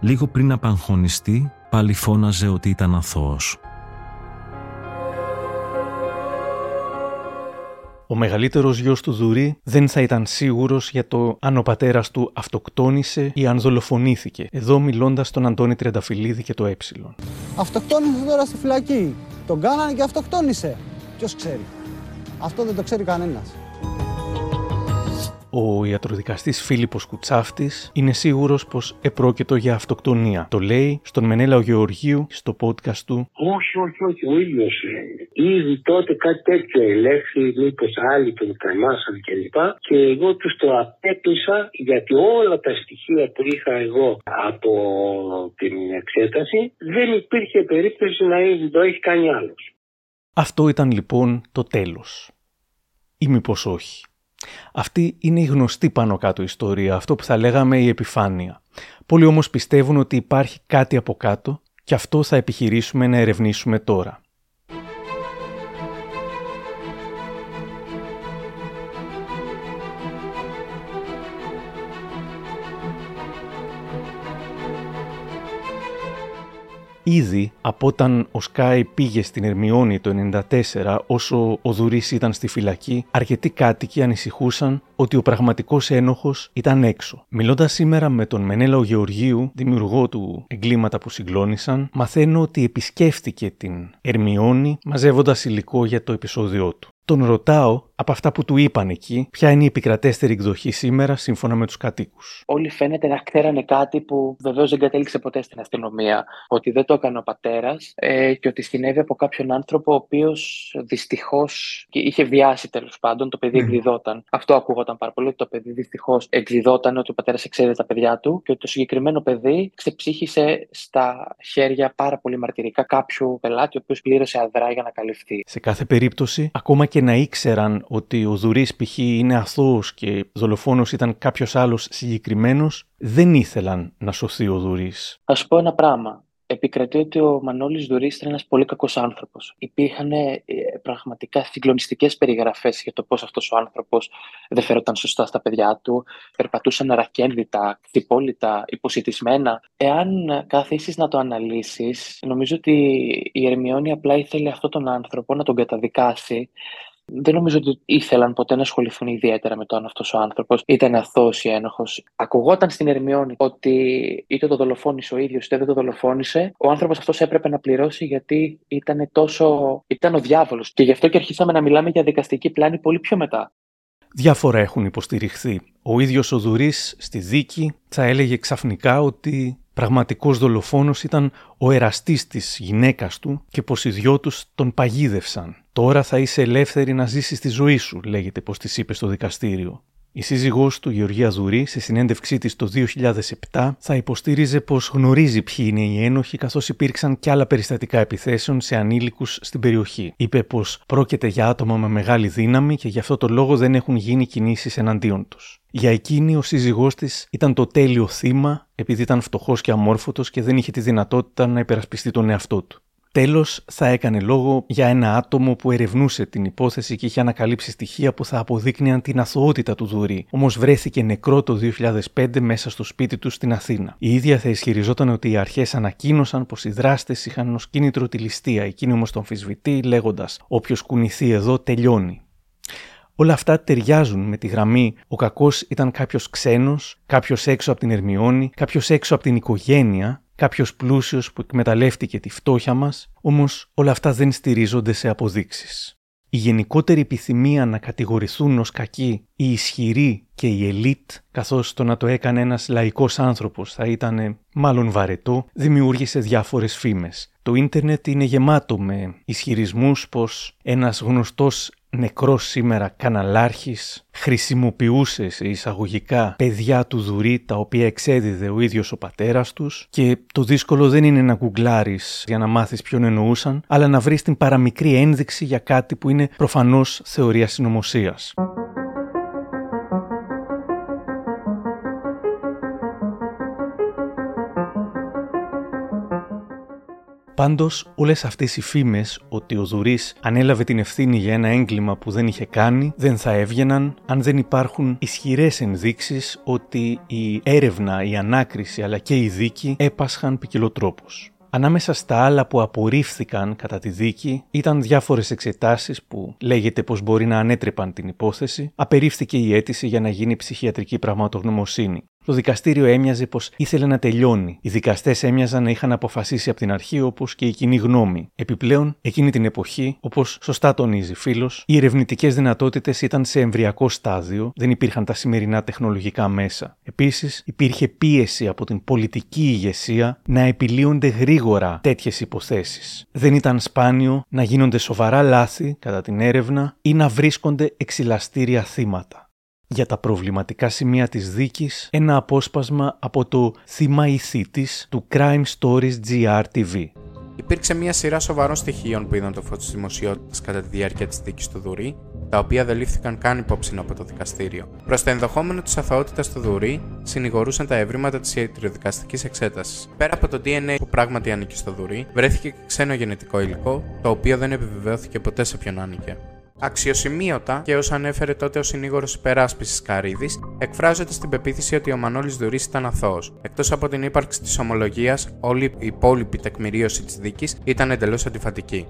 Λίγο πριν απαγχωνιστεί, πάλι φώναζε ότι ήταν αθώος. Ο μεγαλύτερος γιος του Δουρή δεν θα ήταν σίγουρος για το αν ο πατέρας του αυτοκτόνησε ή αν δολοφονήθηκε. Εδώ μιλώντας στον Αντώνη Τριανταφυλλίδη και το Ε. Αυτοκτόνησε τώρα στη φυλακή. Τον κάνανε και αυτοκτόνησε. Ποιος ξέρει. Αυτό δεν το ξέρει κανένας. Ο ιατροδικαστής Φίλιππος Κουτσάφτης είναι σίγουρος πως επρόκειτο για αυτοκτονία. Το λέει στον Μενέλαο Γεωργίου στο podcast του Όχι, όχι, όχι, ο ίδιο λέει. Ήδη τότε κάτι τέτοιο ελέγχθη, μήπως άλλοι τον κρεμάσαν κλπ. Και εγώ τους το απέκλεισα γιατί όλα τα στοιχεία που είχα εγώ από την εξέταση δεν υπήρχε περίπτωση να το έχει κάνει άλλος. Αυτό ήταν λοιπόν το τέλος. Ή μήπως όχι. Αυτή είναι η γνωστή πάνω κάτω ιστορία, αυτό που θα λέγαμε η επιφάνεια. Πολλοί όμως πιστεύουν ότι υπάρχει κάτι από κάτω και αυτό θα επιχειρήσουμε να ερευνήσουμε τώρα. Ήδη από όταν ο Σκάι πήγε στην Ερμιόνη το 1994 όσο ο Δουρής ήταν στη φυλακή, αρκετοί κάτοικοι ανησυχούσαν ότι ο πραγματικός ένοχος ήταν έξω. Μιλώντας σήμερα με τον Μενέλαο Γεωργίου, δημιουργό του εγκλήματα που συγκλώνησαν, μαθαίνω ότι επισκέφτηκε την Ερμιόνη μαζεύοντας υλικό για το επεισόδιό του. Τον ρωτάω από αυτά που του είπαν εκεί, ποια είναι η επικρατέστερη εκδοχή σήμερα σύμφωνα με τους κατοίκους. Όλοι φαίνεται να ξέρανε κάτι που βεβαίως δεν κατέληξε ποτέ στην αστυνομία. Ότι δεν το έκανε ο πατέρας ε, και ότι συνέβη από κάποιον άνθρωπο ο οποίος δυστυχώς είχε βιάσει τέλος πάντων. Το παιδί mm. εκδιδόταν. Αυτό ακούγονταν πάρα πολύ. Ότι το παιδί δυστυχώς εκδιδόταν, ότι ο πατέρας εξέδε τα παιδιά του και ότι το συγκεκριμένο παιδί ξεψύχησε στα χέρια πάρα πολύ μαρτυρικά κάποιου πελάτη, ο οποίος πλήρωσε αδρά για να καλυφθεί. Σε κάθε περίπτωση, ακόμα και να ήξεραν ότι ο Δουρής π.χ. είναι αθώος και δολοφόνος ήταν κάποιος άλλος συγκεκριμένος, δεν ήθελαν να σωθεί ο Δουρής. Α πω ένα πράγμα. Επικρατεί ότι ο Μανώλης Δουρής ήταν ένας πολύ κακός άνθρωπος. Υπήρχαν ε, πραγματικά συγκλονιστικές περιγραφές για το πώς αυτός ο άνθρωπος δεν φέρονταν σωστά στα παιδιά του, περπατούσαν αρακένδυτα, χτυπόλυτα, υποσυτισμένα. Εάν κάθισεις να το αναλύσεις, νομίζω ότι η Ερμιόνη απλά ήθελε αυτόν τον άνθρωπο να τον καταδικάσει δεν νομίζω ότι ήθελαν ποτέ να ασχοληθούν ιδιαίτερα με το αν αυτός ο άνθρωπος ήταν αθώος ή ένοχος. Ακουγόταν στην Ερμιόνη ότι είτε το δολοφόνησε ο ίδιος είτε δεν το δολοφόνησε, ο άνθρωπος αυτός έπρεπε να πληρώσει γιατί ήταν τόσο. ήταν ο διάβολος. Και γι' αυτό και αρχίσαμε να μιλάμε για δικαστική πλάνη πολύ πιο μετά. Διάφορα έχουν υποστηριχθεί. Ο ίδιος ο Δουρής στη δίκη θα έλεγε ξαφνικά ότι πραγματικός δολοφόνος ήταν ο εραστής της γυναίκας του και πως οι δυο τους τον παγίδευσαν. Τώρα θα είσαι ελεύθερη να ζήσεις τη ζωή σου, λέγεται πως της είπε στο δικαστήριο. Η σύζυγός του, Γεωργία Δουρή, σε συνέντευξή της το 2007, θα υποστήριζε πως γνωρίζει ποιοι είναι οι ένοχοι καθώς υπήρξαν και άλλα περιστατικά επιθέσεων σε ανήλικους στην περιοχή. Είπε πως πρόκειται για άτομα με μεγάλη δύναμη και γι' αυτό το λόγο δεν έχουν γίνει κινήσεις εναντίον τους. Για εκείνη ο σύζυγός της ήταν το τέλειο θύμα επειδή ήταν φτωχός και αμόρφωτος και δεν είχε τη δυνατότητα να υπερασπιστεί τον εαυτό του. Τέλος, θα έκανε λόγο για ένα άτομο που ερευνούσε την υπόθεση και είχε ανακαλύψει στοιχεία που θα αποδείκνυαν την αθωότητα του Δουρή. Όμως βρέθηκε νεκρό το 2005 μέσα στο σπίτι του στην Αθήνα. Η ίδια θα ισχυριζόταν ότι οι αρχές ανακοίνωσαν πως οι δράστες είχαν ως κίνητρο τη ληστεία. Εκείνη όμως τον αμφισβητεί, λέγοντας: Όποιος κουνηθεί εδώ τελειώνει. Όλα αυτά ταιριάζουν με τη γραμμή Ο κακός ήταν κάποιος ξένος, κάποιος έξω από την Ερμιόνη, κάποιος έξω από την οικογένεια, κάποιος πλούσιος που εκμεταλλεύτηκε τη φτώχεια μας, όμως όλα αυτά δεν στηρίζονται σε αποδείξεις. Η γενικότερη επιθυμία να κατηγορηθούν ως κακοί οι ισχυροί και η ελίτ, καθώς το να το έκανε ένας λαϊκός άνθρωπος θα ήταν μάλλον βαρετό, δημιούργησε διάφορες φήμες. Το ίντερνετ είναι γεμάτο με ισχυρισμούς πως ένας γνωστός νεκρός σήμερα καναλάρχης χρησιμοποιούσες σε εισαγωγικά παιδιά του Δουρή τα οποία εξέδιδε ο ίδιος ο πατέρας τους και το δύσκολο δεν είναι να γκουγκλάρεις για να μάθεις ποιον εννοούσαν αλλά να βρεις την παραμικρή ένδειξη για κάτι που είναι προφανώς θεωρία συνωμοσίας. Πάντως, όλες αυτές οι φήμες ότι ο Δουρή ανέλαβε την ευθύνη για ένα έγκλημα που δεν είχε κάνει δεν θα έβγαιναν αν δεν υπάρχουν ισχυρές ενδείξεις ότι η έρευνα, η ανάκριση αλλά και η δίκη έπασχαν ποικιλοτρόπως. Ανάμεσα στα άλλα που απορρίφθηκαν κατά τη δίκη ήταν διάφορες εξετάσεις που λέγεται πως μπορεί να ανέτρεπαν την υπόθεση, απερίφθηκε η αίτηση για να γίνει ψυχιατρική πραγματογνωμοσύνη. Το δικαστήριο έμοιαζε πως ήθελε να τελειώνει. Οι δικαστές έμοιαζαν να είχαν αποφασίσει από την αρχή όπως και η κοινή γνώμη. Επιπλέον, εκείνη την εποχή, όπως σωστά τονίζει φίλος, οι ερευνητικές δυνατότητες ήταν σε εμβριακό στάδιο, δεν υπήρχαν τα σημερινά τεχνολογικά μέσα. Επίσης, υπήρχε πίεση από την πολιτική ηγεσία να επιλύονται γρήγορα τέτοιες υποθέσεις. Δεν ήταν σπάνιο να γίνονται σοβαρά λάθη κατά την έρευνα ή να βρίσκονται εξυλαστήρια θύματα για τα προβληματικά σημεία της δίκης ένα απόσπασμα από το «Θύμα ηθίτης» του Crime Stories GR TV. Υπήρξε μια σειρά σοβαρών στοιχείων που είδαν το φως της δημοσιότητας κατά τη διάρκεια της δίκης του Δουρή, τα οποία δεν λήφθηκαν καν υπόψη από το δικαστήριο. Προς το ενδεχόμενο της αθωότητας του Δουρή, συνηγορούσαν τα ευρήματα της ιατροδικαστικής εξέτασης. Πέρα από το DNA που πράγματι ανήκει στο Δουρή, βρέθηκε και ξένο γενετικό υλικό, το οποίο δεν επιβεβαιώθηκε ποτέ σε ποιον άνοιγε. Αξιοσημείωτα και όσα ανέφερε τότε ο συνήγορος υπεράσπισης Καρίδη, εκφράζεται στην πεποίθηση ότι ο Μανώλης Δουρή ήταν αθώος. Εκτός από την ύπαρξη της ομολογίας, όλη η υπόλοιπη τεκμηρίωση της δίκης ήταν εντελώς αντιφατική.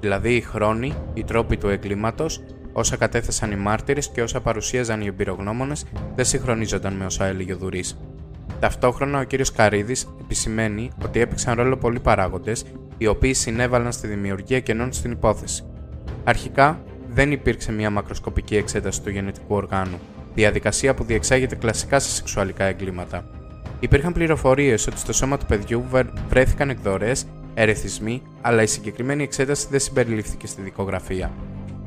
Δηλαδή οι χρόνοι, οι τρόποι του εγκλήματος, όσα κατέθεσαν οι μάρτυρες και όσα παρουσίαζαν οι εμπειρογνώμονες δεν συγχρονίζονταν με όσα έλεγε ο Δουρή. Ταυτόχρονα, ο κ. Καρίδη επισημαίνει ότι έπαιξαν ρόλο πολλοί παράγοντες, οι οποίοι συνέβαλαν στη δημιουργία κενών στην υπόθεση. Αρχικά, δεν υπήρξε μια μακροσκοπική εξέταση του γενετικού οργάνου, διαδικασία που διεξάγεται κλασικά σε σεξουαλικά εγκλήματα. Υπήρχαν πληροφορίες ότι στο σώμα του παιδιού βρέθηκαν εκδορές, ερεθισμοί, αλλά η συγκεκριμένη εξέταση δεν συμπεριληφθήκε στη δικογραφία.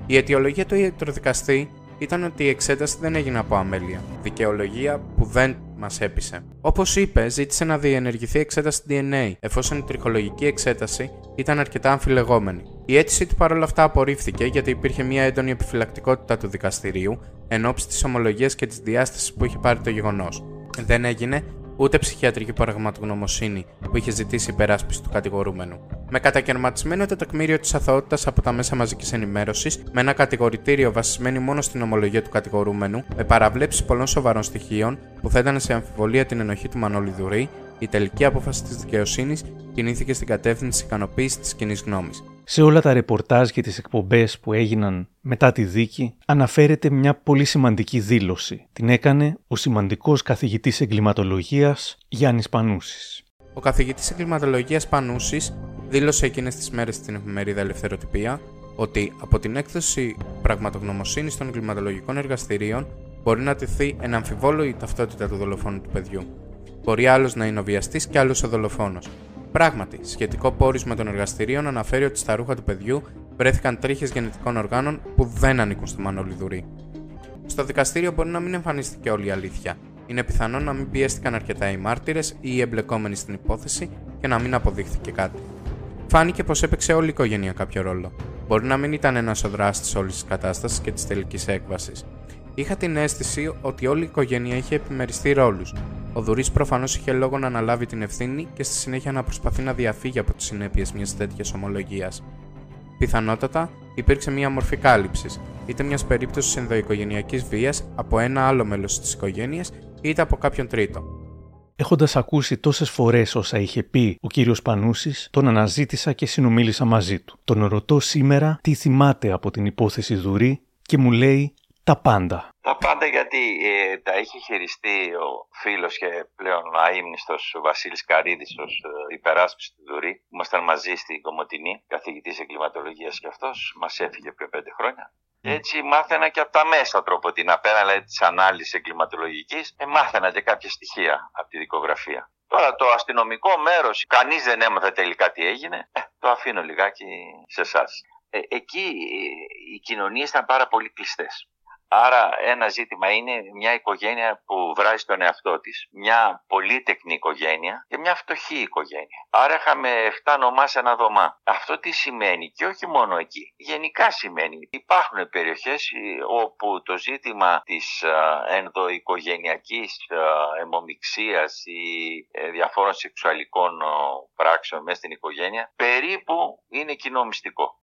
Η αιτιολογία του ιατροδικαστή ήταν ότι η εξέταση δεν έγινε από αμέλεια, δικαιολογία που δεν μας έπεισε. Όπως είπε, ζήτησε να διενεργηθεί εξέταση DNA, εφόσον η τριχολογική εξέταση ήταν αρκετά αμφιλεγόμενη. Η αίτηση του παρόλα αυτά απορρίφθηκε γιατί υπήρχε μια έντονη επιφυλακτικότητα του δικαστηρίου εν ώψη της ομολογίας και της διάστασης που είχε πάρει το γεγονός. Δεν έγινε ούτε ψυχιατρική πραγματογνωμοσύνη που είχε ζητήσει η υπεράσπιση του κατηγορούμενου. Με κατακαιρματισμένο το τεκμήριο της αθωότητας από τα μέσα μαζικής ενημέρωσης, με ένα κατηγορητήριο βασισμένο μόνο στην ομολογία του κατηγορούμενου, με παραβλέψεις πολλών σοβαρών στοιχείων που θέτανε σε αμφιβολία την ενοχή του Μανώλη Δουρή, η τελική απόφαση της δικαιοσύνης κινήθηκε στην κατεύθυνση ικανοποίησης της κοινής γνώμης. Σε όλα τα ρεπορτάζ και τις εκπομπές που έγιναν μετά τη δίκη αναφέρεται μια πολύ σημαντική δήλωση. Την έκανε ο σημαντικός καθηγητής εγκληματολογίας Γιάννης Πανούσης. Ο καθηγητής εγκληματολογίας Πανούσης δήλωσε εκείνες τις μέρες στην εφημερίδα Ελευθεροτυπία ότι από την έκδοση πραγματογνωμοσύνης των εγκληματολογικών εργαστηρίων μπορεί να τηθεί εν αμφιβόλο η ταυτότητα του δολοφόνου του παιδιού. Μπορεί άλλος να είναι ο βιαστής και άλλος ο δολοφόνος. Πράγματι, σχετικό πόρισμα των εργαστηρίων αναφέρει ότι στα ρούχα του παιδιού βρέθηκαν τρίχες γενετικών οργάνων που δεν ανήκουν στο Μανώλη Δουρή. Στο δικαστήριο μπορεί να μην εμφανίστηκε όλη η αλήθεια. Είναι πιθανό να μην πιέστηκαν αρκετά οι μάρτυρες ή οι εμπλεκόμενοι στην υπόθεση και να μην αποδείχθηκε κάτι. Φάνηκε πως έπαιξε όλη η οικογένεια κάποιο ρόλο. Μπορεί να μην ήταν ένας ο δράστης όλης της κατάστασης και της τελικής έκβασης. Είχα την αίσθηση ότι όλη η οικογένεια είχε επιμεριστεί ρόλους. Ο Δουρής προφανώς είχε λόγο να αναλάβει την ευθύνη και στη συνέχεια να προσπαθεί να διαφύγει από τις συνέπειες μιας τέτοιας ομολογίας. Πιθανότατα υπήρξε μια μορφή κάλυψης, είτε μιας περίπτωσης ενδοοικογενειακής βίας από ένα άλλο μέλος της οικογένειας, είτε από κάποιον τρίτο. Έχοντας ακούσει τόσες φορές όσα είχε πει ο κύριος Πανούσης, τον αναζήτησα και συνομίλησα μαζί του. Τον ρωτώ σήμερα τι θυμάται από την υπόθεση Δουρή και μου λέει τα πάντα. Τα πάντα γιατί ε, τα είχε χειριστεί ο φίλος και πλέον ο αείμνηστος ο Βασίλης Καρίδης ως ε, υπεράσπιση του Δουρή. Ήμασταν μαζί στην Κομωτινή, καθηγητής εγκληματολογίας και αυτός. Μας έφυγε πριν πέντε χρόνια. Και έτσι μάθαινα και από τα μέσα τρόπο την απέναντι δηλαδή, της ανάλυσης εγκληματολογικής, ε, μάθαινα και κάποια στοιχεία από τη δικογραφία. Τώρα το αστυνομικό μέρος, κανείς δεν έμαθε τελικά τι έγινε, ε, το αφήνω λιγάκι σε εσάς. Ε, εκεί ε, οι κοινωνίες ήταν πάρα πολύ κλειστές. Άρα ένα ζήτημα είναι μια οικογένεια που βράζει τον εαυτό της, μια πολύτεκνη οικογένεια και μια φτωχή οικογένεια. Άρα είχαμε 7 νομά σε ένα δωμά. Αυτό τι σημαίνει και όχι μόνο εκεί. Γενικά σημαίνει υπάρχουν περιοχές όπου το ζήτημα της ενδοοικογενειακής αιμομιξίας ή ε, διαφόρων σεξουαλικών πράξεων μέσα στην οικογένεια περίπου είναι κοινό μυστικό.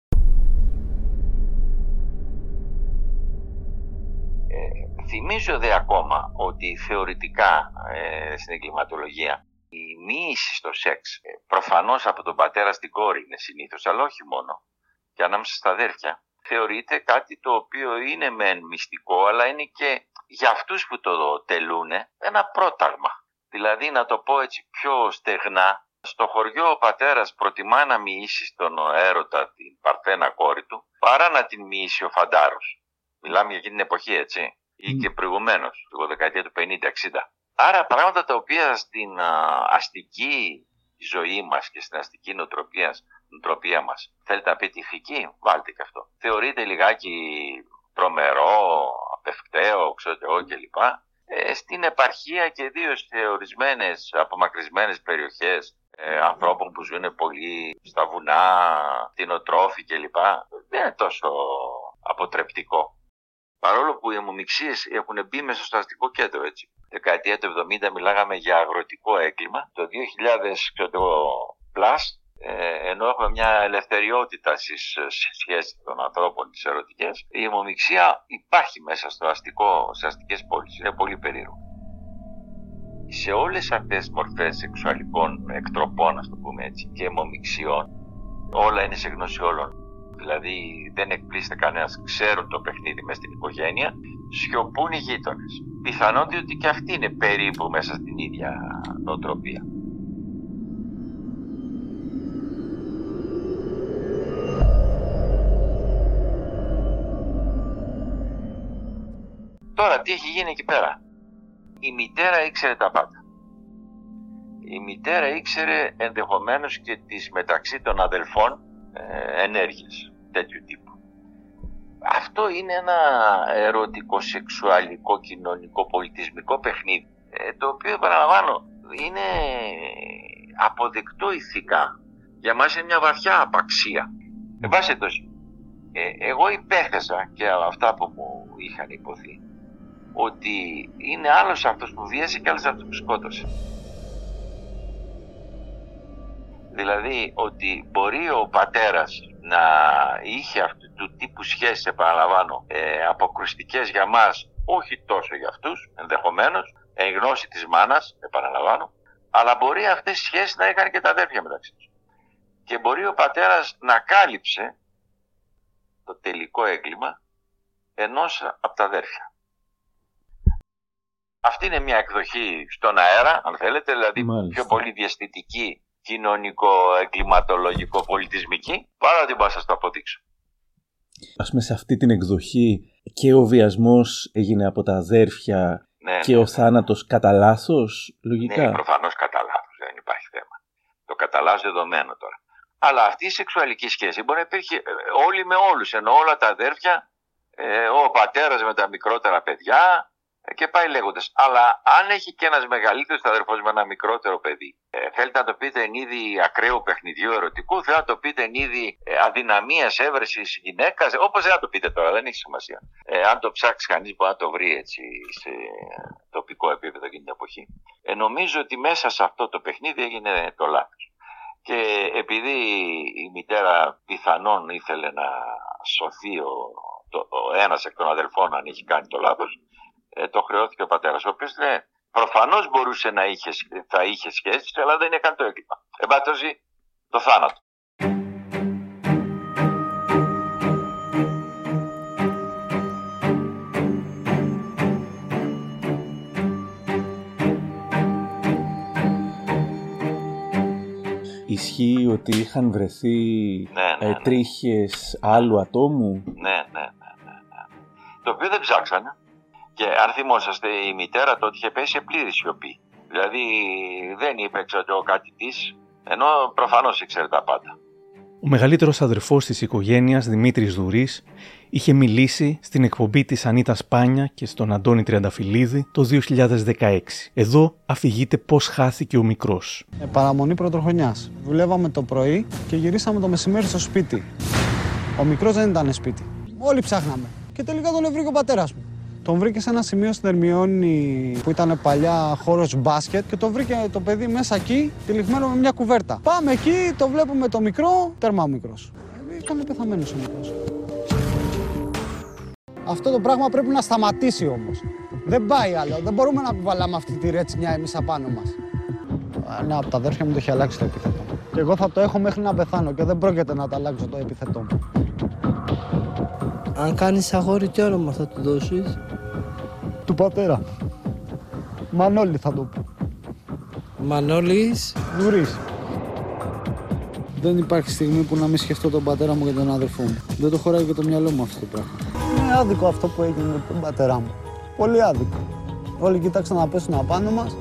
Θυμίζω δε ακόμα ότι θεωρητικά ε, στην εγκληματολογία η μοίηση στο σεξ ε, προφανώς από τον πατέρα στην κόρη είναι συνήθως, αλλά όχι μόνο. Και ανάμεσα στα αδέρφια θεωρείται κάτι το οποίο είναι μεν μυστικό, αλλά είναι και για αυτούς που το τελούν ένα πρόταγμα. Δηλαδή να το πω έτσι πιο στεγνά, στο χωριό ο πατέρας προτιμά να μοιήσει στον έρωτα την παρθένα κόρη του, παρά να την μοιήσει ο φαντάρος. Μιλάμε για εκείνη την εποχή έτσι ή και προηγουμένως, το δεκαετία του 50-60. Άρα πράγματα τα οποία στην αστική ζωή μας και στην αστική νοοτροπία, νοοτροπία μας θέλετε να πείτε ηθική, βάλτε και αυτό. Θεωρείται λιγάκι τρομερό, απευκταίο, ξέρω εγώ κλπ. Ε, στην επαρχία και ιδίως σε ορισμένες απομακρυσμένες περιοχές ε, ανθρώπων που ζουν πολύ στα βουνά, κτηνοτρόφοι κλπ. Δεν είναι τόσο αποτρεπτικό. Παρόλο που οι αιμομιξίες έχουν μπει μέσα στο αστικό κέντρο έτσι. Δεκαετία του 70 μιλάγαμε για αγροτικό έγκλημα. Το 2000 το plus, ε, ενώ έχουμε μια ελευθεριότητα στις σχέσεις των ανθρώπων τις ερωτικές, η αιμομιξία υπάρχει μέσα στο αστικό, σε αστικές πόλεις. Είναι πολύ περίεργο. Σε όλες αυτές τις μορφές σεξουαλικών εκτροπών, ας το πούμε έτσι, και αιμομιξιών, όλα είναι σε γνώση όλων δηλαδή δεν εκπλήσεται κανένας, ξέρουν το παιχνίδι μέσα στην οικογένεια, σιωπούν οι γείτονες. Πιθανόν ότι και αυτοί είναι περίπου μέσα στην ίδια νοοτροπία. Τώρα τι έχει γίνει εκεί πέρα; Η μητέρα ήξερε τα πάντα. Η μητέρα ήξερε ενδεχομένως και τις μεταξύ των αδελφών ε, ενέργειες τέτοιου τύπου. Αυτό είναι ένα ερωτικό, σεξουαλικό, κοινωνικό, πολιτισμικό παιχνίδι, ε, το οποίο παραλαμβάνω είναι αποδεκτό ηθικά. Για μας είναι μια βαθιά απαξία. Εν πάση ε, εγώ υπέθεσα και αυτά που μου είχαν υποθεί ότι είναι άλλος αυτός που βίασε και άλλος αυτός που σκότωσε. Δηλαδή ότι μπορεί ο πατέρας να είχε αυτού του τύπου σχέσεις, επαναλαμβάνω, ε, αποκρουστικές για μας, όχι τόσο για αυτούς, ενδεχομένως, εν γνώση της μάνας, επαναλαμβάνω, αλλά μπορεί αυτές οι σχέσεις να είχαν και τα αδέρφια μεταξύ τους. και μπορεί ο πατέρας να κάλυψε το τελικό έγκλημα ενός από τα αδέρφια. Αυτή είναι μια εκδοχή στον αέρα, αν θέλετε, δηλαδή πιο πολύ διαστητική, κοινωνικό, εγκληματολογικό, πολιτισμική, παρά ότι μπορώ να σας το αποδείξω. Ας πούμε σε αυτή την εκδοχή και ο βιασμός έγινε από τα αδέρφια Ναι, και ναι, ο θάνατος κατά λάθος, λογικά; Ναι, προφανώς κατά λάθος, δεν υπάρχει θέμα. Το κατά λάθος δεδομένο τώρα. Αλλά αυτή η σεξουαλική σχέση μπορεί να υπήρχε ε, όλοι με όλους, ενώ όλα τα αδέρφια, ε, ο πατέρας με τα μικρότερα παιδιά ε, και πάει λέγοντας. Αλλά αν έχει και ένας μεγαλύτερος αδερφός με ένα μικρότερο παιδί, ε, θέλετε να το πείτε εν είδη ακραίου παιχνιδιού ερωτικού, θέλετε να το πείτε εν είδη ε, αδυναμίας έβρεσης γυναίκας, όπως δεν θα το πείτε τώρα, δεν έχει σημασία. Ε, αν το ψάξει κανείς μπορεί να το βρει έτσι σε τοπικό επίπεδο εκείνη την εποχή. Ε, νομίζω ότι μέσα σε αυτό το παιχνίδι έγινε το λάθος. Και επειδή η μητέρα πιθανόν ήθελε να σωθεί ο, το, ο ένας εκ των αδελφών αν είχε κάνει το λάθος, ε, το χρεώθηκε ο πατέρας, ο οποίος ναι, προφανώς μπορούσε να είχε, θα είχε σχέσεις, αλλά δεν έκανε το έγκλημα. Εν πάση περιπτώσει, το θάνατο. Ισχύει ότι είχαν βρεθεί Ναι, ε, τρίχες άλλου ατόμου; Ναι, ναι, ναι, ναι, ναι. Το οποίο δεν ψάξανε. Και αν θυμόσαστε, η μητέρα τότε είχε πέσει σε πλήρη σιωπή. Δηλαδή δεν είπε ξέρω, κάτι της, ενώ προφανώς ήξερε τα πάντα. Ο μεγαλύτερος αδερφός της οικογένειας, Δημήτρης Δουρής, είχε μιλήσει στην εκπομπή της Ανίτα Σπάνια και στον Αντώνη Τριανταφυλλίδη το 2016. Εδώ αφηγείται πώς χάθηκε ο μικρός. Ε, παραμονή πρωτοχρονιάς. Δουλεύαμε το πρωί και γυρίσαμε το μεσημέρι στο σπίτι. Ο μικρός δεν ήταν σπίτι. Όλοι ψάχναμε. Και τελικά τον βρήκε ο πατέρας μου. Τον βρήκε σε ένα σημείο στην Ερμιόνη που ήταν παλιά χώρος μπάσκετ και το βρήκε το παιδί μέσα εκεί, τυλιγμένο με μια κουβέρτα. Πάμε εκεί, το βλέπουμε το μικρό, τέρμα μικρός. Ήταν πεθαμένος ο μικρός. Αυτό το πράγμα πρέπει να σταματήσει όμως. Δεν πάει άλλο. Δεν μπορούμε να κουβαλάμε αυτή τη ρέτσινιά εμείς απάνω μας. Ένα από τα αδέρφια μου το έχει αλλάξει το επίθετο. Και εγώ θα το έχω μέχρι να πεθάνω και δεν πρόκειται να τα αλλάξω το επίθετό μου. Αν κάνεις αγόρι, τι όνομα θα του δώσεις; Του πατέρα. Μανώλη θα το πω. Μανώλης. Βουρής. Δεν υπάρχει στιγμή που να μην σκεφτώ τον πατέρα μου και τον αδερφό μου. Δεν το χωράει και το μυαλό μου αυτό το πράγμα. Είναι άδικο αυτό που έγινε με τον πατέρα μου. Πολύ άδικο. Όλοι κοιτάξαν να πέσουν απάνω μας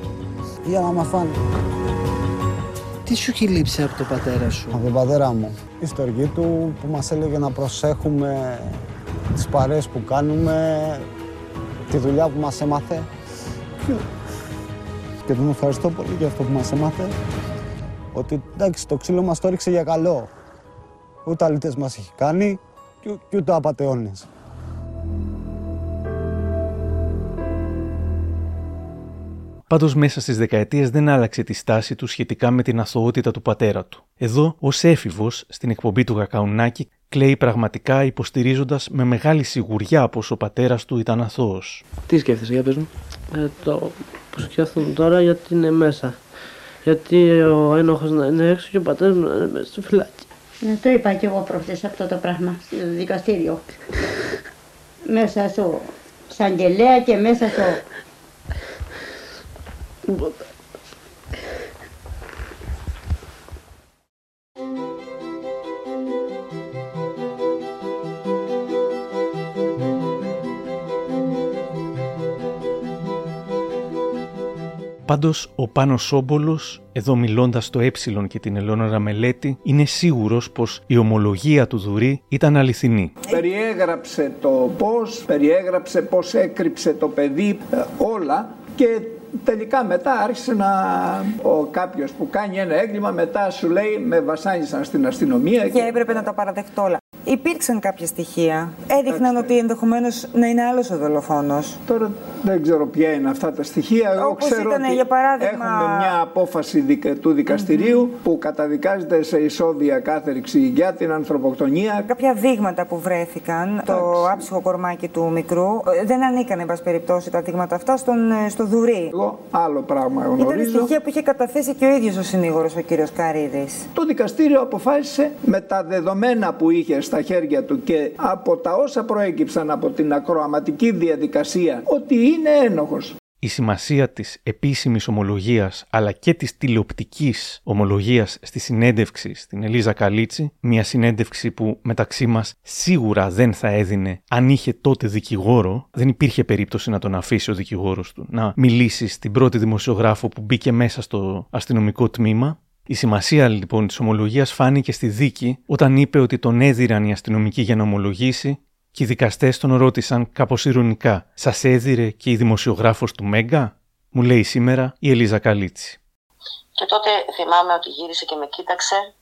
για να μας φάνε. Τι σου έχει λείψει από τον πατέρα σου; Από τον πατέρα μου. Η στοργή του που μας έλεγε να προσέχουμε τις παρέες που κάνουμε, τη δουλειά που μας έμαθε. Και τον ευχαριστώ πολύ για αυτό που μας έμαθε. Ότι εντάξει, το ξύλο μας το έριξε για καλό. Ούτε αλήτες μας έχει κάνει και, και ούτε απατεώνες. Πάντως, μέσα στις δεκαετίες δεν άλλαξε τη στάση του σχετικά με την αθωότητα του πατέρα του. Εδώ, ως έφηβος, στην εκπομπή του Γακαουνάκη, κλαίει πραγματικά υποστηρίζοντας με μεγάλη σιγουριά πως ο πατέρας του ήταν αθώος. Τι σκέφτεσαι, για πες μου. Ε, το που σκέφτομαι τώρα γιατί είναι μέσα. Γιατί ο ένοχος να είναι έξω και ο πατέρας μου να είναι μέσα στο φυλάκι. Ναι, το είπα και εγώ προχθές αυτό το πράγμα στο δικαστήριο. μέσα στο εισαγγελέα και μέσα στο... Πάντως, ο Πάνος Σόμπολος, εδώ μιλώντας το ε και την Ελεόνορα Μελέτη, είναι σίγουρος πως η ομολογία του Δουρή ήταν αληθινή. Περιέγραψε το πώς, περιέγραψε πώς έκρυψε το παιδί, ε, όλα και τελικά μετά άρχισε να... Ο κάποιος που κάνει ένα έγκλημα μετά σου λέει με βασάνισαν στην αστυνομία Και έπρεπε να τα παραδεχτώ όλα. Υπήρξαν κάποια στοιχεία. Έδειχναν ότι ενδεχομένως να είναι άλλος ο δολοφόνος. Τώρα δεν ξέρω ποια είναι αυτά τα στοιχεία. Εγώ Όπως ξέρω ήταν, ότι για παράδειγμα- έχουμε μια απόφαση δικα- του δικαστηριου που καταδικάζεται σε ισόβια κάθεριξη για την ανθρωποκτονία. Κάποια δείγματα που βρέθηκαν, το άψυχο κορμάκι του μικρού, ε, δεν ανήκαν, εν πάση περιπτώσει, τα δείγματα αυτά στον, ε, στο δουρί. Εγώ άλλο πράγμα Ήταν γνωρίζω. στοιχεία που είχε καταθέσει και ο ίδιος ο συνήγορος, ο κύριος Καρίδης. Το δικαστήριο αποφάσισε με τα δεδομένα που είχε στα χέρια του και από τα όσα προέκυψαν από την ακροαματική διαδικασία ότι είναι ένοχος. Η σημασία της επίσημης ομολογίας αλλά και της τηλεοπτικής ομολογίας στη συνέντευξη στην Ελίζα Καλίτσι, μια συνέντευξη που μεταξύ μας σίγουρα δεν θα έδινε αν είχε τότε δικηγόρο, δεν υπήρχε περίπτωση να τον αφήσει ο δικηγόρος του να μιλήσει στην πρώτη δημοσιογράφο που μπήκε μέσα στο αστυνομικό τμήμα. Η σημασία λοιπόν της ομολογίας φάνηκε στη δίκη όταν είπε ότι τον έδιραν οι αστυνομικοί για να ομολογήσει και οι δικαστές τον ρώτησαν κάπως ηρωνικά «Σας έδιρε και η δημοσιογράφος του Μέγκα» μου λέει σήμερα η Ελίζα Καλίτσι. Και τότε θυμάμαι ότι γύρισε και με κοίταξε,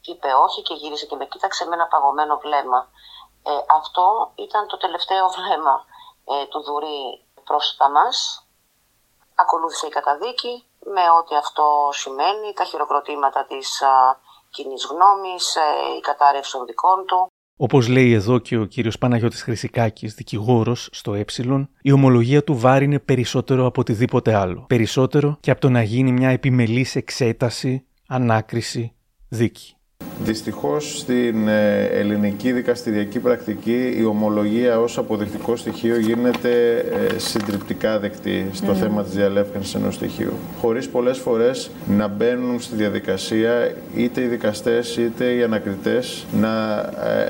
είπε όχι και γύρισε και με κοίταξε με ένα παγωμένο βλέμμα. Ε, αυτό ήταν το τελευταίο βλέμμα ε, του Δουρή προς τα μας. Ακολούθησε η καταδίκη με ό,τι αυτό σημαίνει, τα χειροκροτήματα της α, κοινής γνώμης, ε, η κατάρρευση των δικών του. Όπως λέει εδώ και ο κύριος Παναγιώτης Χρυσικάκης, δικηγόρος στο Ε, η ομολογία του βάρινε περισσότερο από οτιδήποτε άλλο. Περισσότερο και από το να γίνει μια επιμελής εξέταση, ανάκριση, δίκη. Δυστυχώς στην ε, ελληνική δικαστηριακή πρακτική η ομολογία ως αποδεικτικό στοιχείο γίνεται ε, συντριπτικά δεκτή στο Mm. θέμα της διαλεύκανσης ενός στοιχείου. Χωρίς πολλές φορές να μπαίνουν στη διαδικασία είτε οι δικαστές είτε οι ανακριτές να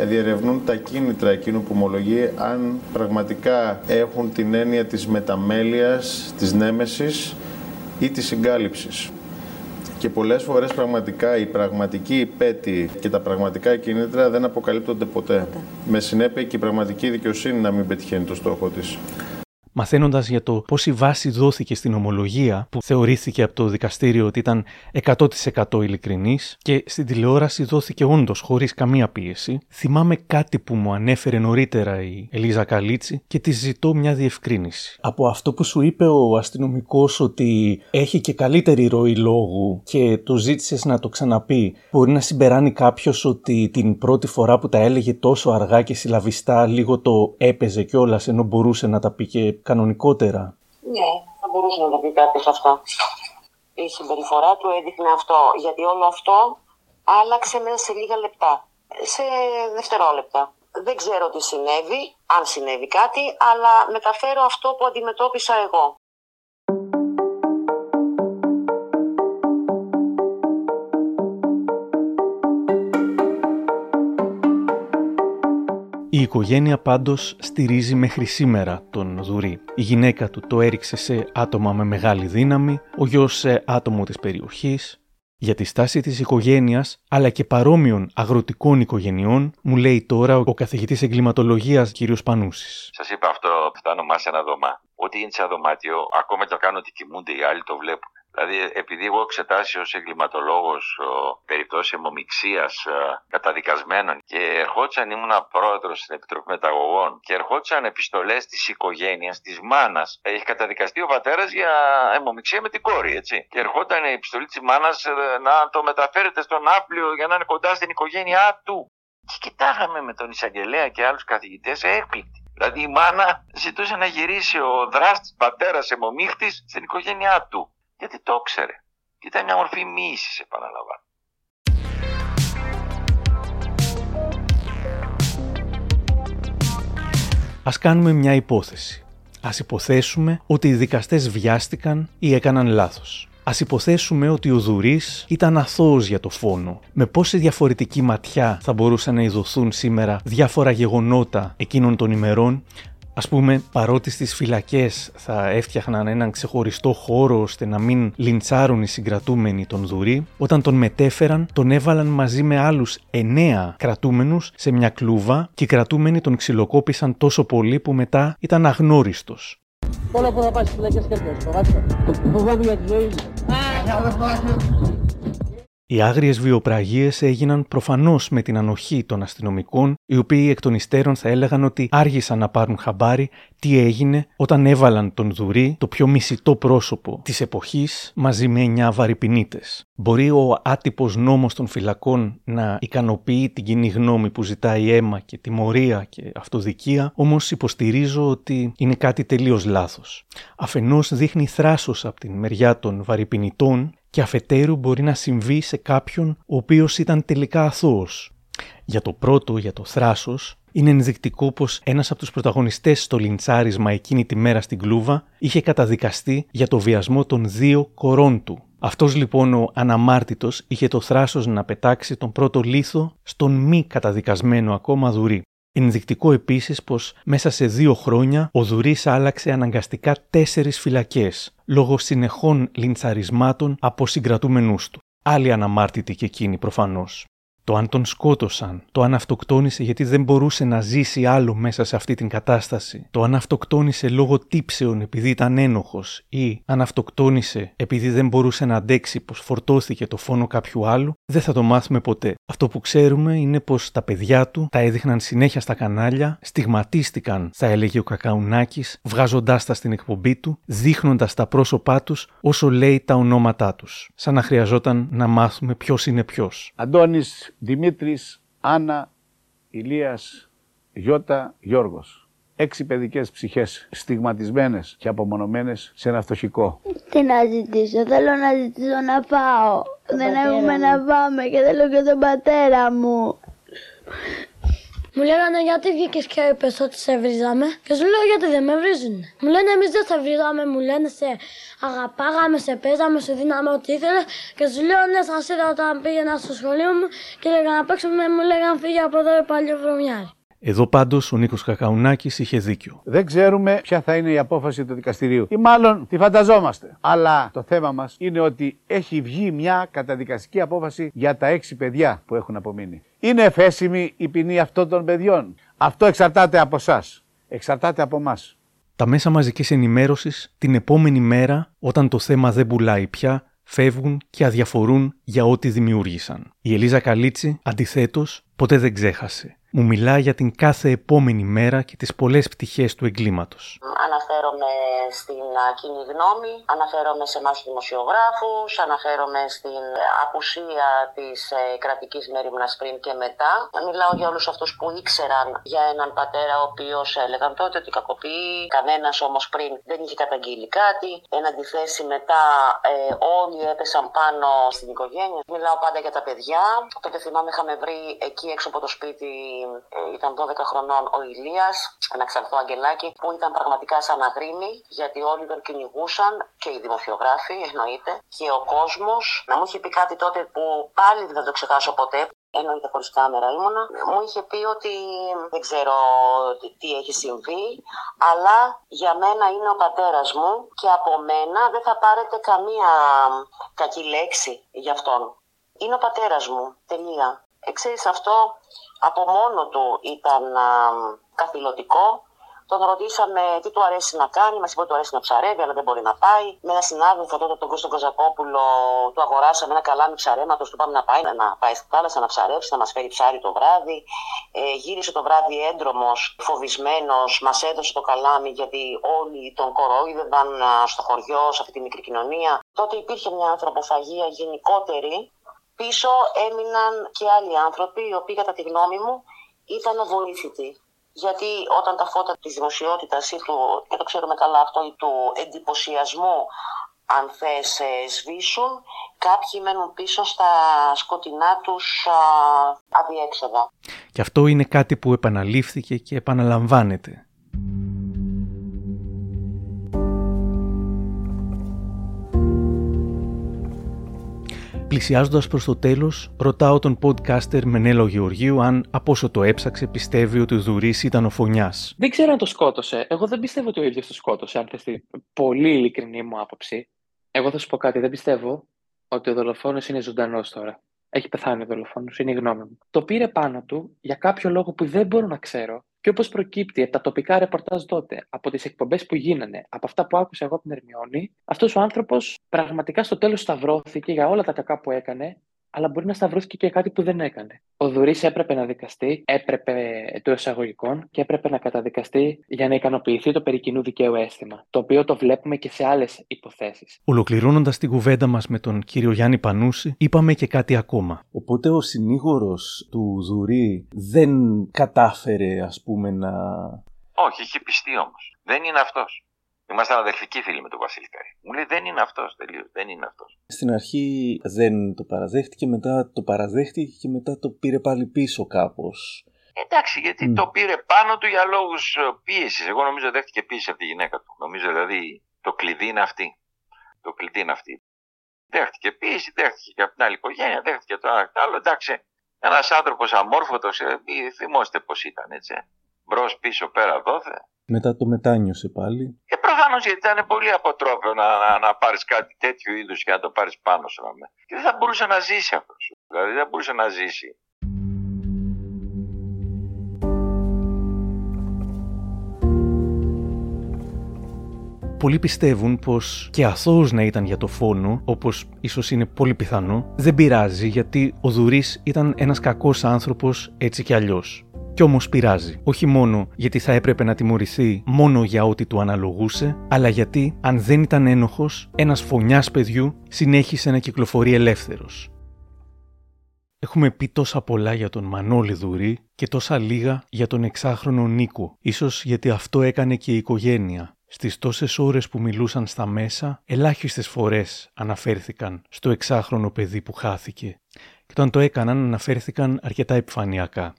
ε, διερευνούν τα κίνητρα εκείνου που ομολογεί αν πραγματικά έχουν την έννοια της μεταμέλειας, της νέμεσης ή της συγκάλυψης. Και πολλές φορές πραγματικά η πραγματική υπέτη και τα πραγματικά κίνητρα δεν αποκαλύπτονται ποτέ. Με συνέπεια και η πραγματική δικαιοσύνη να μην πετυχαίνει το στόχο της. Μαθαίνοντας για το πώς η βάση δόθηκε στην ομολογία, που θεωρήθηκε από το δικαστήριο ότι ήταν 100% ειλικρινής, και στην τηλεόραση δόθηκε όντως χωρίς καμία πίεση, θυμάμαι κάτι που μου ανέφερε νωρίτερα η Ελίζα Καλίτσι και της ζητώ μια διευκρίνηση. Από αυτό που σου είπε ο αστυνομικός ότι έχει και καλύτερη ροή λόγου και το ζήτησες να το ξαναπεί, μπορεί να συμπεράνει κάποιος ότι την πρώτη φορά που τα έλεγε τόσο αργά και συλλαβιστά λίγο το έπαιζε κιόλας ενώ μπορούσε να τα πει και κανονικότερα. Ναι, θα μπορούσε να το πει κάποιος αυτό. Η συμπεριφορά του έδειχνε αυτό, γιατί όλο αυτό άλλαξε μέσα σε λίγα λεπτά, σε δευτερόλεπτα. Δεν ξέρω τι συνέβη, αν συνέβη κάτι, αλλά μεταφέρω αυτό που αντιμετώπισα εγώ. Η οικογένεια πάντως στηρίζει μέχρι σήμερα τον Δουρή. Η γυναίκα του το έριξε σε άτομα με μεγάλη δύναμη, ο γιος σε άτομο της περιοχής. Για τη στάση της οικογένειας, αλλά και παρόμοιων αγροτικών οικογενειών, μου λέει τώρα ο καθηγητής εγκληματολογίας κ. Πανούσης. Σας είπα αυτό, φτάνω μας σε ένα δωμά. Ό,τι είναι σε ένα δωμάτιο, ακόμα και αν κάνω ότι κοιμούνται οι άλλοι, το βλέπουν. Δηλαδή, επειδή εγώ έχω εξετάσει ως εγκληματολόγος περιπτώσεις αιμομηξία καταδικασμένων και ερχόντουσαν, ήμουν πρόεδρος στην Επιτροπή Μεταγωγών και ερχόντουσαν επιστολές της οικογένειας, της μάνας. Έχει καταδικαστεί ο πατέρας για αιμομηξία με την κόρη, έτσι. Και ερχόταν η επιστολή της μάνας να το μεταφέρετε στον άφλιο για να είναι κοντά στην οικογένειά του. Και κοιτάγαμε με τον εισαγγελέα και άλλους καθηγητές έκπληκτοι. Δηλαδή η μάνα ζητούσε να γυρίσει ο δράστης πατέρας αιμομίχτης στην οικογένειά του. Γιατί το ήξερε. Και ήταν μια μορφή μοίησης, επαναλαμβάνω. Ας κάνουμε μια υπόθεση. Ας υποθέσουμε ότι οι δικαστές βιάστηκαν ή έκαναν λάθος. Ας υποθέσουμε ότι ο Δουρής ήταν αθώος για το φόνο. Με πόση διαφορετική ματιά θα μπορούσαν να ειδωθούν σήμερα διάφορα γεγονότα εκείνων των ημερών Ας πούμε, παρότι στις φυλακές θα έφτιαχναν έναν ξεχωριστό χώρο ώστε να μην λιντσάρουν οι συγκρατούμενοι τον Δουρή, όταν τον μετέφεραν τον έβαλαν μαζί με άλλους εννέα κρατούμενους σε μια κλούβα και οι κρατούμενοι τον ξυλοκόπησαν τόσο πολύ που μετά ήταν αγνώριστος. Όλο που θα πάει στις φυλακές και φοβάσαι. Φοβάμαι για της ζωής μου. Οι άγριες βιοπραγίες έγιναν προφανώς με την ανοχή των αστυνομικών, οι οποίοι εκ των υστέρων θα έλεγαν ότι άργησαν να πάρουν χαμπάρι τι έγινε όταν έβαλαν τον Δουρή, το πιο μισητό πρόσωπο της εποχής, μαζί με εννιά βαρυπινίτες. Μπορεί ο άτυπος νόμος των φυλακών να ικανοποιεί την κοινή γνώμη που ζητάει αίμα και τιμωρία και αυτοδικία, όμως υποστηρίζω ότι είναι κάτι τελείως λάθος. Αφενός δείχνει θράσος από την μεριά των βαρυπινητών και αφετέρου μπορεί να συμβεί σε κάποιον ο οποίος ήταν τελικά αθώος. Για το πρώτο, για το θράσος, είναι ενδεικτικό πως ένας από τους πρωταγωνιστές στο λιντσάρισμα εκείνη τη μέρα στην Κλούβα είχε καταδικαστεί για το βιασμό των δύο κορών του. Αυτός λοιπόν ο αναμάρτητος είχε το θράσος να πετάξει τον πρώτο λίθο στον μη καταδικασμένο ακόμα δουρή. Ενδεικτικό επίσης πως μέσα σε δύο χρόνια ο Δουρής άλλαξε αναγκαστικά τέσσερις φυλακές λόγω συνεχών λιντσαρισμάτων από συγκρατούμενούς του. Άλλοι αναμάρτητοι και εκείνοι προφανώς το αν τον σκότωσαν, το αν αυτοκτόνησε γιατί δεν μπορούσε να ζήσει άλλο μέσα σε αυτή την κατάσταση, το αν αυτοκτόνησε λόγω τύψεων επειδή ήταν ένοχος ή αν αυτοκτόνησε επειδή δεν μπορούσε να αντέξει πως φορτώθηκε το φόνο κάποιου άλλου, δεν θα το μάθουμε ποτέ. Αυτό που ξέρουμε είναι πως τα παιδιά του τα έδειχναν συνέχεια στα κανάλια, στιγματίστηκαν, θα έλεγε ο Κακαουνάκης, βγάζοντάς τα στην εκπομπή του, δείχνοντας τα πρόσωπά τους όσο λέει τα ονόματά τους. Σαν να χρειαζόταν να μάθουμε ποιος είναι ποιος. Αντώνης Δημήτρης, Άννα, Ηλίας, Γιώτα, Γιώργος. Έξι παιδικές ψυχές στιγματισμένες και απομονωμένες σε ένα φτωχικό. Τι να ζητήσω, θέλω να ζητήσω να πάω. Δεν έχουμε να πάμε και θέλω και τον πατέρα μου. Μου λέγανε γιατί βγήκες και είπες ότι σε βρίζαμε; Και σου λέω γιατί δεν με βρίζουν. Μου λένε εμείς δεν σε βρίζαμε, μου λένε σε αγαπάγαμε, σε παίζαμε, σε δίναμε ό,τι ήθελε. Και σου λέω ναι, σας είδα όταν πήγαινα στο σχολείο μου και έλεγα να παίξουμε, μου λέγανε φύγει από εδώ πάλι βρωμιάρι. Εδώ πάντως ο Νίκος Κακαουνάκης είχε δίκιο. Δεν ξέρουμε ποια θα είναι η απόφαση του δικαστηρίου. Ή μάλλον τη φανταζόμαστε. Αλλά το θέμα μας είναι ότι έχει βγει μια καταδικαστική απόφαση για τα έξι παιδιά που έχουν απομείνει. Είναι εφέσιμη η ποινή αυτών των παιδιών. Αυτό εξαρτάται από εσά. Εξαρτάται από εμάς. Τα μέσα μαζικής ενημέρωσης την επόμενη μέρα, όταν το θέμα δεν πουλάει πια, φεύγουν και αδιαφορούν για ό,τι δημιούργησαν. Η Ελίζα Καλίτσι, αντιθέτως, ποτέ δεν ξέχασε μου μιλά για την κάθε επόμενη μέρα και τις πολλές πτυχές του εγκλήματος. Αναφέρομαι στην κοινή γνώμη, αναφέρομαι σε εμάς δημοσιογράφους, αναφέρομαι στην απουσία της ε, κρατικής μέρημνας πριν και μετά. Μιλάω για όλους αυτούς που ήξεραν για έναν πατέρα ο οποίος έλεγαν τότε ότι κακοποιεί, κανένας όμως πριν δεν είχε καταγγείλει κάτι. Εν αντιθέσει μετά ε, όλοι έπεσαν πάνω στην οικογένεια. Μιλάω πάντα για τα παιδιά. Τότε θυμάμαι είχαμε βρει εκεί έξω από το σπίτι ε, ήταν 12 χρονών ο Ηλίας, ένα ξανθό αγγελάκι, που ήταν πραγματικά σαν αγρίμι, γιατί όλοι τον κυνηγούσαν και οι δημοσιογράφοι εννοείται και ο κόσμος. Να μου είχε πει κάτι τότε που πάλι δεν θα το ξεχάσω ποτέ, εννοείται χωρίς κάμερα ήμουνα, μου είχε πει ότι δεν ξέρω τι έχει συμβεί, αλλά για μένα είναι ο πατέρας μου και από μένα δεν θα πάρετε καμία κακή λέξη για αυτόν. Είναι ο πατέρας μου, τελεία. Ε, αυτό από μόνο του ήταν καθηλωτικό. Τον ρωτήσαμε τι του αρέσει να κάνει, μας είπε ότι του αρέσει να ψαρεύει, αλλά δεν μπορεί να πάει. Με ένα συνάδελφο τότε, τον Κώστο Κοζακόπουλο, του αγοράσαμε ένα καλάμι ψαρέματος, του πάμε να πάει, να πάει στη θάλασσα να ψαρέψει, να μας φέρει ψάρι το βράδυ. Ε, γύρισε το βράδυ έντρομος, φοβισμένος, μας έδωσε το καλάμι γιατί όλοι τον κορόιδευαν στο χωριό, σε αυτή τη μικρή κοινωνία. Τότε υπήρχε μια ανθρωποφαγία γενικότερη Πίσω έμειναν και άλλοι άνθρωποι, οι οποίοι κατά τη γνώμη μου ήταν αβοήθητοι. Γιατί όταν τα φώτα της δημοσιότητας ή του, και το ξέρουμε καλά αυτό, ή του εντυπωσιασμού, αν θες, ε, σβήσουν, κάποιοι μένουν πίσω στα σκοτεινά τους α, αδιέξοδα. Και αυτό είναι κάτι που επαναλήφθηκε και επαναλαμβάνεται. Πλησιάζοντας προς το τέλος, ρωτάω τον podcaster Μενέλο Γεωργίου αν από όσο το έψαξε πιστεύει ότι ο Δουρής ήταν ο φωνιάς. Δεν ξέρω αν το σκότωσε. Εγώ δεν πιστεύω ότι ο ίδιος το σκότωσε, αν θες πολύ ειλικρινή μου άποψη. Εγώ θα σου πω κάτι. Δεν πιστεύω ότι ο δολοφόνος είναι ζωντανός τώρα. Έχει πεθάνει ο δολοφόνος, είναι η γνώμη μου. Το πήρε πάνω του για κάποιο λόγο που δεν μπορώ να ξέρω και όπως προκύπτει από τα τοπικά ρεπορτάζ τότε, από τις εκπομπές που γίνανε, από αυτά που άκουσα εγώ από την Ερμιόνη, αυτός ο άνθρωπος πραγματικά στο τέλος σταυρώθηκε για όλα τα κακά που έκανε, αλλά μπορεί να σταυρώσει και κάτι που δεν έκανε. Ο Δουρή έπρεπε να δικαστεί, έπρεπε το εισαγωγικών και έπρεπε να καταδικαστεί για να ικανοποιηθεί το περί κοινού δικαίου αίσθημα, το οποίο το βλέπουμε και σε άλλες υποθέσεις. Ολοκληρώνοντας την κουβέντα μας με τον κύριο Γιάννη Πανούση, είπαμε και κάτι ακόμα. Οπότε ο συνήγορος του Δουρή δεν κατάφερε, ας πούμε, να. Όχι, είχε πιστεί όμως. Δεν είναι αυτός. Ήμασταν αδελφικοί φίλοι με τον Βασίλη Καρή. Μου λέει δεν είναι αυτός τελείω. Δεν είναι αυτός. Στην αρχή δεν το παραδέχτηκε, μετά το παραδέχτηκε και μετά το πήρε πάλι πίσω κάπως. Εντάξει, γιατί το πήρε πάνω του για λόγους πίεσης. Εγώ νομίζω δέχτηκε πίεση από τη γυναίκα του. Νομίζω δηλαδή το κλειδί είναι αυτή. Το κλειδί είναι αυτή. Δέχτηκε πίεση, δέχτηκε και από την άλλη οικογένεια, δέχτηκε το άλλο. Εντάξει, ένας άνθρωπος αμόρφωτος, ε, θυμόστε πώς ήταν, έτσι. Μπρος πίσω πέρα δόθε. Μετά το μετάνιωσε πάλι. Και προφανώς γιατί ήταν πολύ αποτρόπαιο να, να, να πάρεις κάτι τέτοιου είδους και να το πάρεις πάνω σου. Και δεν θα μπορούσε να ζήσει αυτός. Δηλαδή δεν μπορούσε να ζήσει. Πολλοί πιστεύουν πως και αθώος να ήταν για το φόνο, όπως ίσως είναι πολύ πιθανό, δεν πειράζει γιατί ο Δουρής ήταν ένας κακός άνθρωπος έτσι κι αλλιώς. Κι όμως πειράζει. Όχι μόνο γιατί θα έπρεπε να τιμωρηθεί μόνο για ό,τι του αναλογούσε, αλλά γιατί, αν δεν ήταν ένοχος, ένας φωνιάς παιδιού συνέχισε να κυκλοφορεί ελεύθερος. Έχουμε πει τόσα πολλά για τον Μανώλη Δουρή και τόσα λίγα για τον εξάχρονο Νίκο. Ίσως γιατί αυτό έκανε και η οικογένεια. Στις τόσες ώρες που μιλούσαν στα μέσα, ελάχιστες φορές αναφέρθηκαν στο εξάχρονο παιδί που χάθηκε. Και όταν το έκαναν αναφέρθηκαν αρκετά επιφανειακά.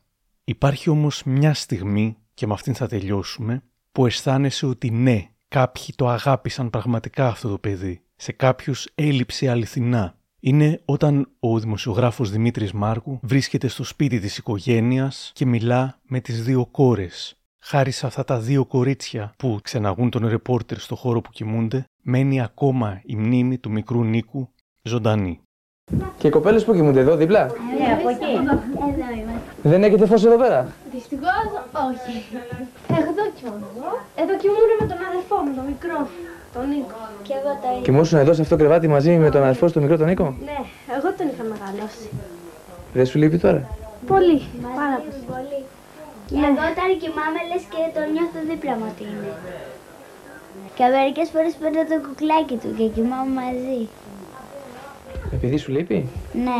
Υπάρχει όμως μια στιγμή, και με αυτήν θα τελειώσουμε, που αισθάνεσαι ότι ναι, κάποιοι το αγάπησαν πραγματικά αυτό το παιδί. Σε κάποιους έλειψε αληθινά. Είναι όταν ο δημοσιογράφος Δημήτρης Μάρκου βρίσκεται στο σπίτι της οικογένειας και μιλά με τις δύο κόρες. Χάρη σε αυτά τα δύο κορίτσια που ξεναγούν τον ρεπόρτερ στο χώρο που κοιμούνται, μένει ακόμα η μνήμη του μικρού Νίκου ζωντανή. Και οι κοπέλες που κοιμούνται εδώ δίπλα; Ναι, από εκεί. Εδώ είμαστε. Δεν έχετε φως εδώ πέρα; Δυστυχώς όχι. Εδώ κοιμούμαι. Εδώ κοιμούμαι με τον αδερφό μου, τον μικρό, τον Νίκο. Και εγώ τα ίδια. Κοιμούσουν εδώ σε αυτό το κρεβάτι μαζί με τον αδερφό σου τον μικρό τον Νίκο; Ναι, εγώ τον είχα μεγαλώσει. Δεν σου λείπει τώρα; Πολύ, πάρα πολύ. Και εγώ όταν κοιμάμαι λες και το νιώθω δίπλα μου ότι είναι. Και μερικές φορές παίρνω το κουκλάκι του και κοιμάμαι μαζί. Επειδή σου λείπει; Ναι.